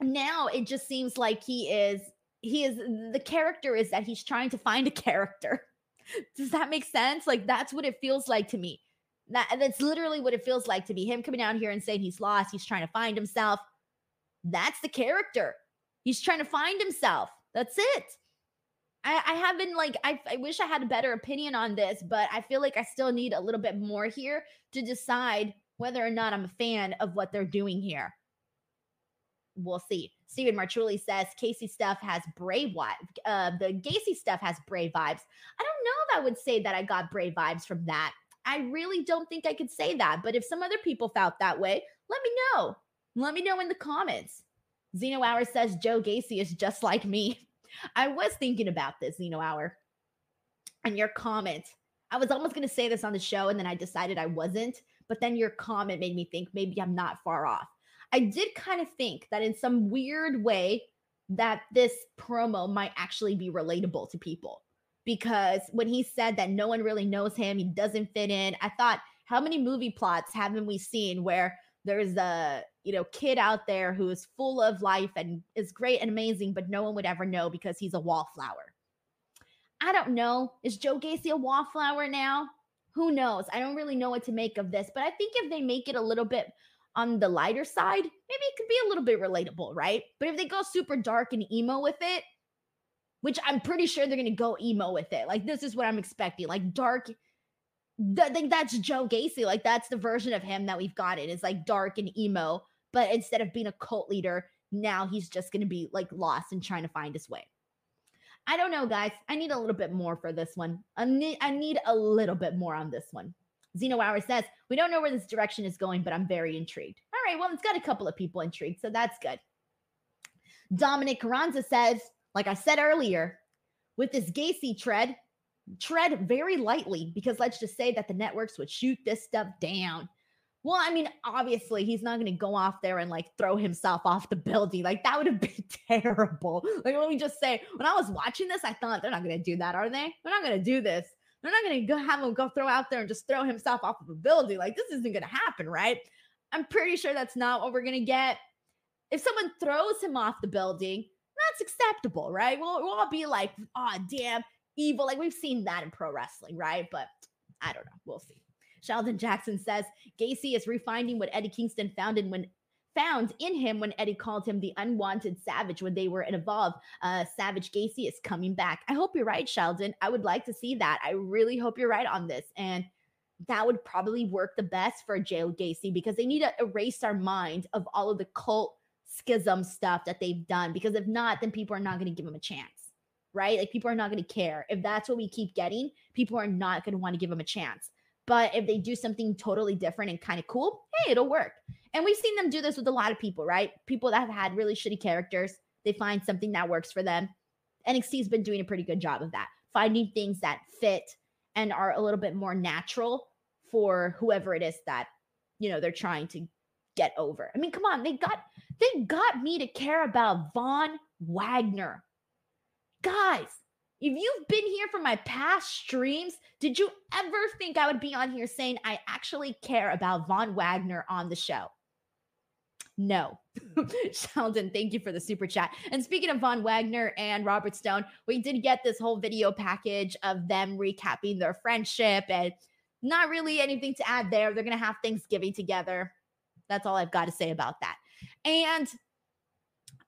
now it just seems like he is he is the character is that he's trying to find a character. Does that make sense? Like that's what it feels like to me. That that's literally what it feels like to be him coming out here and saying he's lost, he's trying to find himself. That's the character. He's trying to find himself. That's it. I, I haven't like I, I wish I had a better opinion on this, but I feel like I still need a little bit more here to decide whether or not I'm a fan of what they're doing here. We'll see. Stephen Marchuli says Casey stuff has Bray vibes. Uh, the Gacy stuff has Bray vibes. I don't know if I would say that I got Bray vibes from that. I really don't think I could say that. But if some other people felt that way, let me know. Let me know in the comments. Zeno Hour says Joe Gacy is just like me. I was thinking about this, Zeno Hour. and your comment. I was almost going to say this on the show and then I decided I wasn't, but then your comment made me think maybe I'm not far off. I did kind of think that in some weird way that this promo might actually be relatable to people because when he said that no one really knows him, he doesn't fit in, I thought how many movie plots haven't we seen where there's a you know kid out there who is full of life and is great and amazing but no one would ever know because he's a wallflower i don't know is joe gacy a wallflower now who knows i don't really know what to make of this but i think if they make it a little bit on the lighter side maybe it could be a little bit relatable right but if they go super dark and emo with it which i'm pretty sure they're going to go emo with it like this is what i'm expecting like dark I think that's Joe Gacy. Like that's the version of him that we've gotten. It's like dark and emo, but instead of being a cult leader, now he's just going to be like lost and trying to find his way. I don't know, guys. I need a little bit more for this one. I need, I need a little bit more on this one. Zeno Hour says, We don't know where this direction is going, but I'm very intrigued. All right, well, it's got a couple of people intrigued, so that's good. Dominic Carranza says, like I said earlier, with this Gacy tread, tread very lightly because let's just say that the networks would shoot this stuff down. Well, I mean, obviously, he's not going to go off there and like throw himself off the building. Like, that would have been terrible. Like, let me just say, when I was watching this, I thought they're not going to do that, are they? They're not going to do this. They're not going to have him go throw out there and just throw himself off of a building. Like, this isn't going to happen, right? I'm pretty sure that's not what we're going to get. If someone throws him off the building, that's acceptable, right? We'll, we'll all be like, oh, damn, evil. Like we've seen that in pro wrestling, right? But I don't know. We'll see. Sheldon Jackson says Gacy is refining what Eddie Kingston found in when found in him when Eddie called him the unwanted savage when they were in Evolve. Uh, savage Gacy is coming back. I hope you're right, Sheldon. I would like to see that. I really hope you're right on this. And that would probably work the best for Joe Gacy because they need to erase our mind of all of the cult schism stuff that they've done. Because if not, then people are not going to give him a chance right? Like people are not going to care. If that's what we keep getting, people are not going to want to give them a chance. But if they do something totally different and kind of cool, hey, it'll work. And we've seen them do this with a lot of people, right? People that have had really shitty characters, they find something that works for them. NXT's been doing a pretty good job of that, finding things that fit and are a little bit more natural for whoever it is that, you know, they're trying to get over. I mean, come on, they got they got me to care about Von Wagner guys, if you've been here for my past streams, did you ever think I would be on here saying I actually care about Von Wagner on the show? No. Sheldon, thank you for the super chat. And speaking of Von Wagner and Robert Stone, we did get this whole video package of them recapping their friendship and not really anything to add there. They're going to have Thanksgiving together. That's all I've got to say about that. And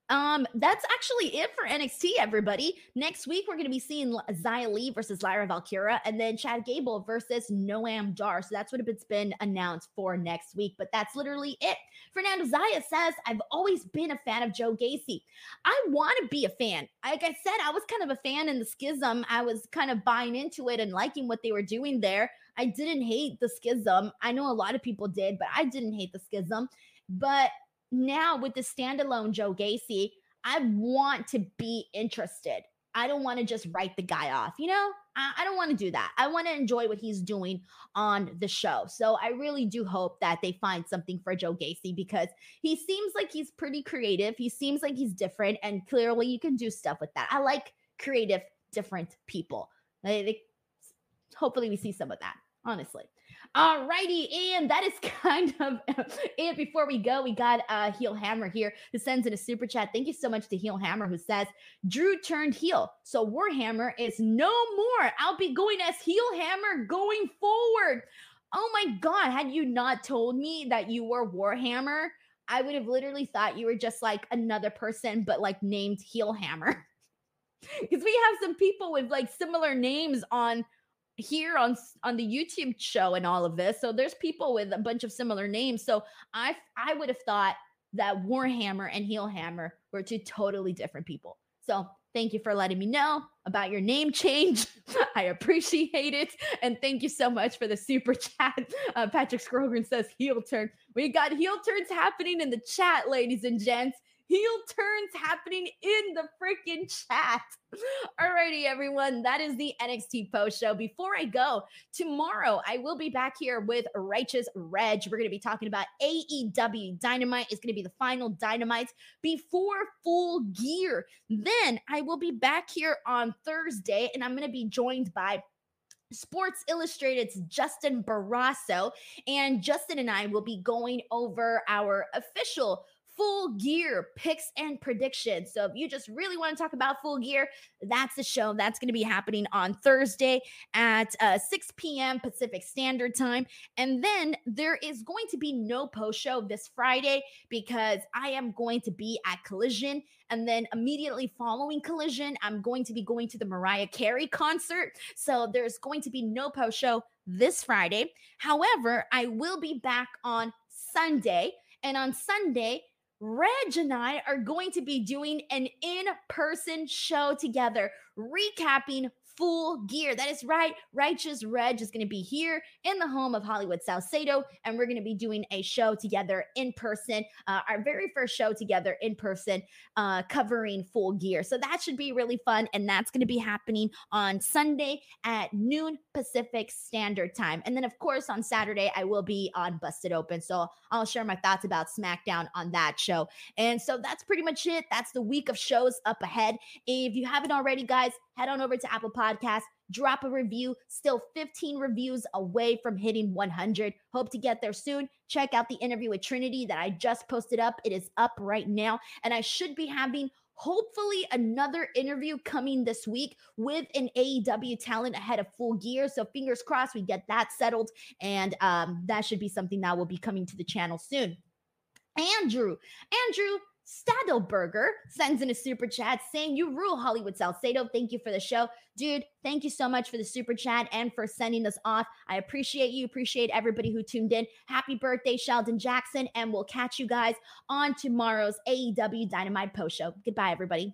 um, that's actually it for NXT, everybody. Next week, we're going to be seeing Xia Li versus Lyra Valkyria and then Chad Gable versus Noam Dar. So that's what it's been announced for next week. But that's literally it. Fernando Zaya says, I've always been a fan of Joe Gacy. I want to be a fan. Like I said, I was kind of a fan in the schism. I was kind of buying into it and liking what they were doing there. I didn't hate the schism. I know a lot of people did, but I didn't hate the schism. But now with the standalone Joe Gacy, I want to be interested. I don't want to just write the guy off. You know, I, I don't want to do that. I want to enjoy what he's doing on the show. So I really do hope that they find something for Joe Gacy because he seems like he's pretty creative. He seems like he's different, and clearly you can do stuff with that. I like creative, different people. Like, hopefully, we see some of that, honestly. All righty, and that is kind of it. Before we go, we got uh Heel Hammer here who sends in a super chat. Thank you so much to Heel Hammer who says Drew turned heel, so Warhammer is no more. I'll be going as Heel Hammer going forward. Oh my god, had you not told me that you were Warhammer, I would have literally thought you were just like another person, but like named Heel Hammer. Because we have some people with like similar names on here on on the YouTube show and all of this. So there's people with a bunch of similar names. So I I would have thought that Warhammer and Heel Hammer were two totally different people. So thank you for letting me know about your name change. I appreciate it. And thank you so much for the super chat. Uh, Patrick Scrogren says heel turn. We got heel turns happening in the chat, ladies and gents. Heel turns happening in the freaking chat. Alrighty, everyone, that is the NXT post show. Before I go, tomorrow I will be back here with Righteous Reg. We're going to be talking about AEW Dynamite. Is going to be the final Dynamite before full gear. Then I will be back here on Thursday, and I'm going to be joined by Sports Illustrated's Justin Barrasso. And Justin and I will be going over our official full gear picks and predictions. So if you just really want to talk about full gear, that's the show. That's going to be happening on Thursday at uh, 6 p.m. Pacific Standard Time. And then there is going to be no post show this Friday because I am going to be at Collision. And then immediately following Collision, I'm going to be going to the Mariah Carey concert. So there's going to be no post show this Friday. However, I will be back on Sunday. And on Sunday, Reg and I are going to be doing an in person show together, recapping full gear. That is right. Righteous Reg is going to be here in the home of Hollywood Salcedo, and we're going to be doing a show together in person, uh, our very first show together in person, uh, covering full gear. So that should be really fun, and that's going to be happening on Sunday at noon Pacific Standard Time. And then, of course, on Saturday, I will be on Busted Open. So I'll share my thoughts about SmackDown on that show. And so that's pretty much it. That's the week of shows up ahead. If you haven't already, guys, head on over to Apple Podcasts, drop a review. Still 15 reviews away from hitting 100. Hope to get there soon. Check out the interview with Trinity that I just posted up. It is up right now. And I should be having hopefully another interview coming this week with an AEW talent ahead of full gear. So fingers crossed we get that settled. And um, that should be something that will be coming to the channel soon. Andrew, Andrew, Stadelberger sends in a super chat saying, You rule Hollywood Salcedo. Thank you for the show. Dude, thank you so much for the super chat and for sending us off. I appreciate you. Appreciate everybody who tuned in. Happy birthday, Sheldon Jackson. And we'll catch you guys on tomorrow's AEW Dynamite post show. Goodbye, everybody.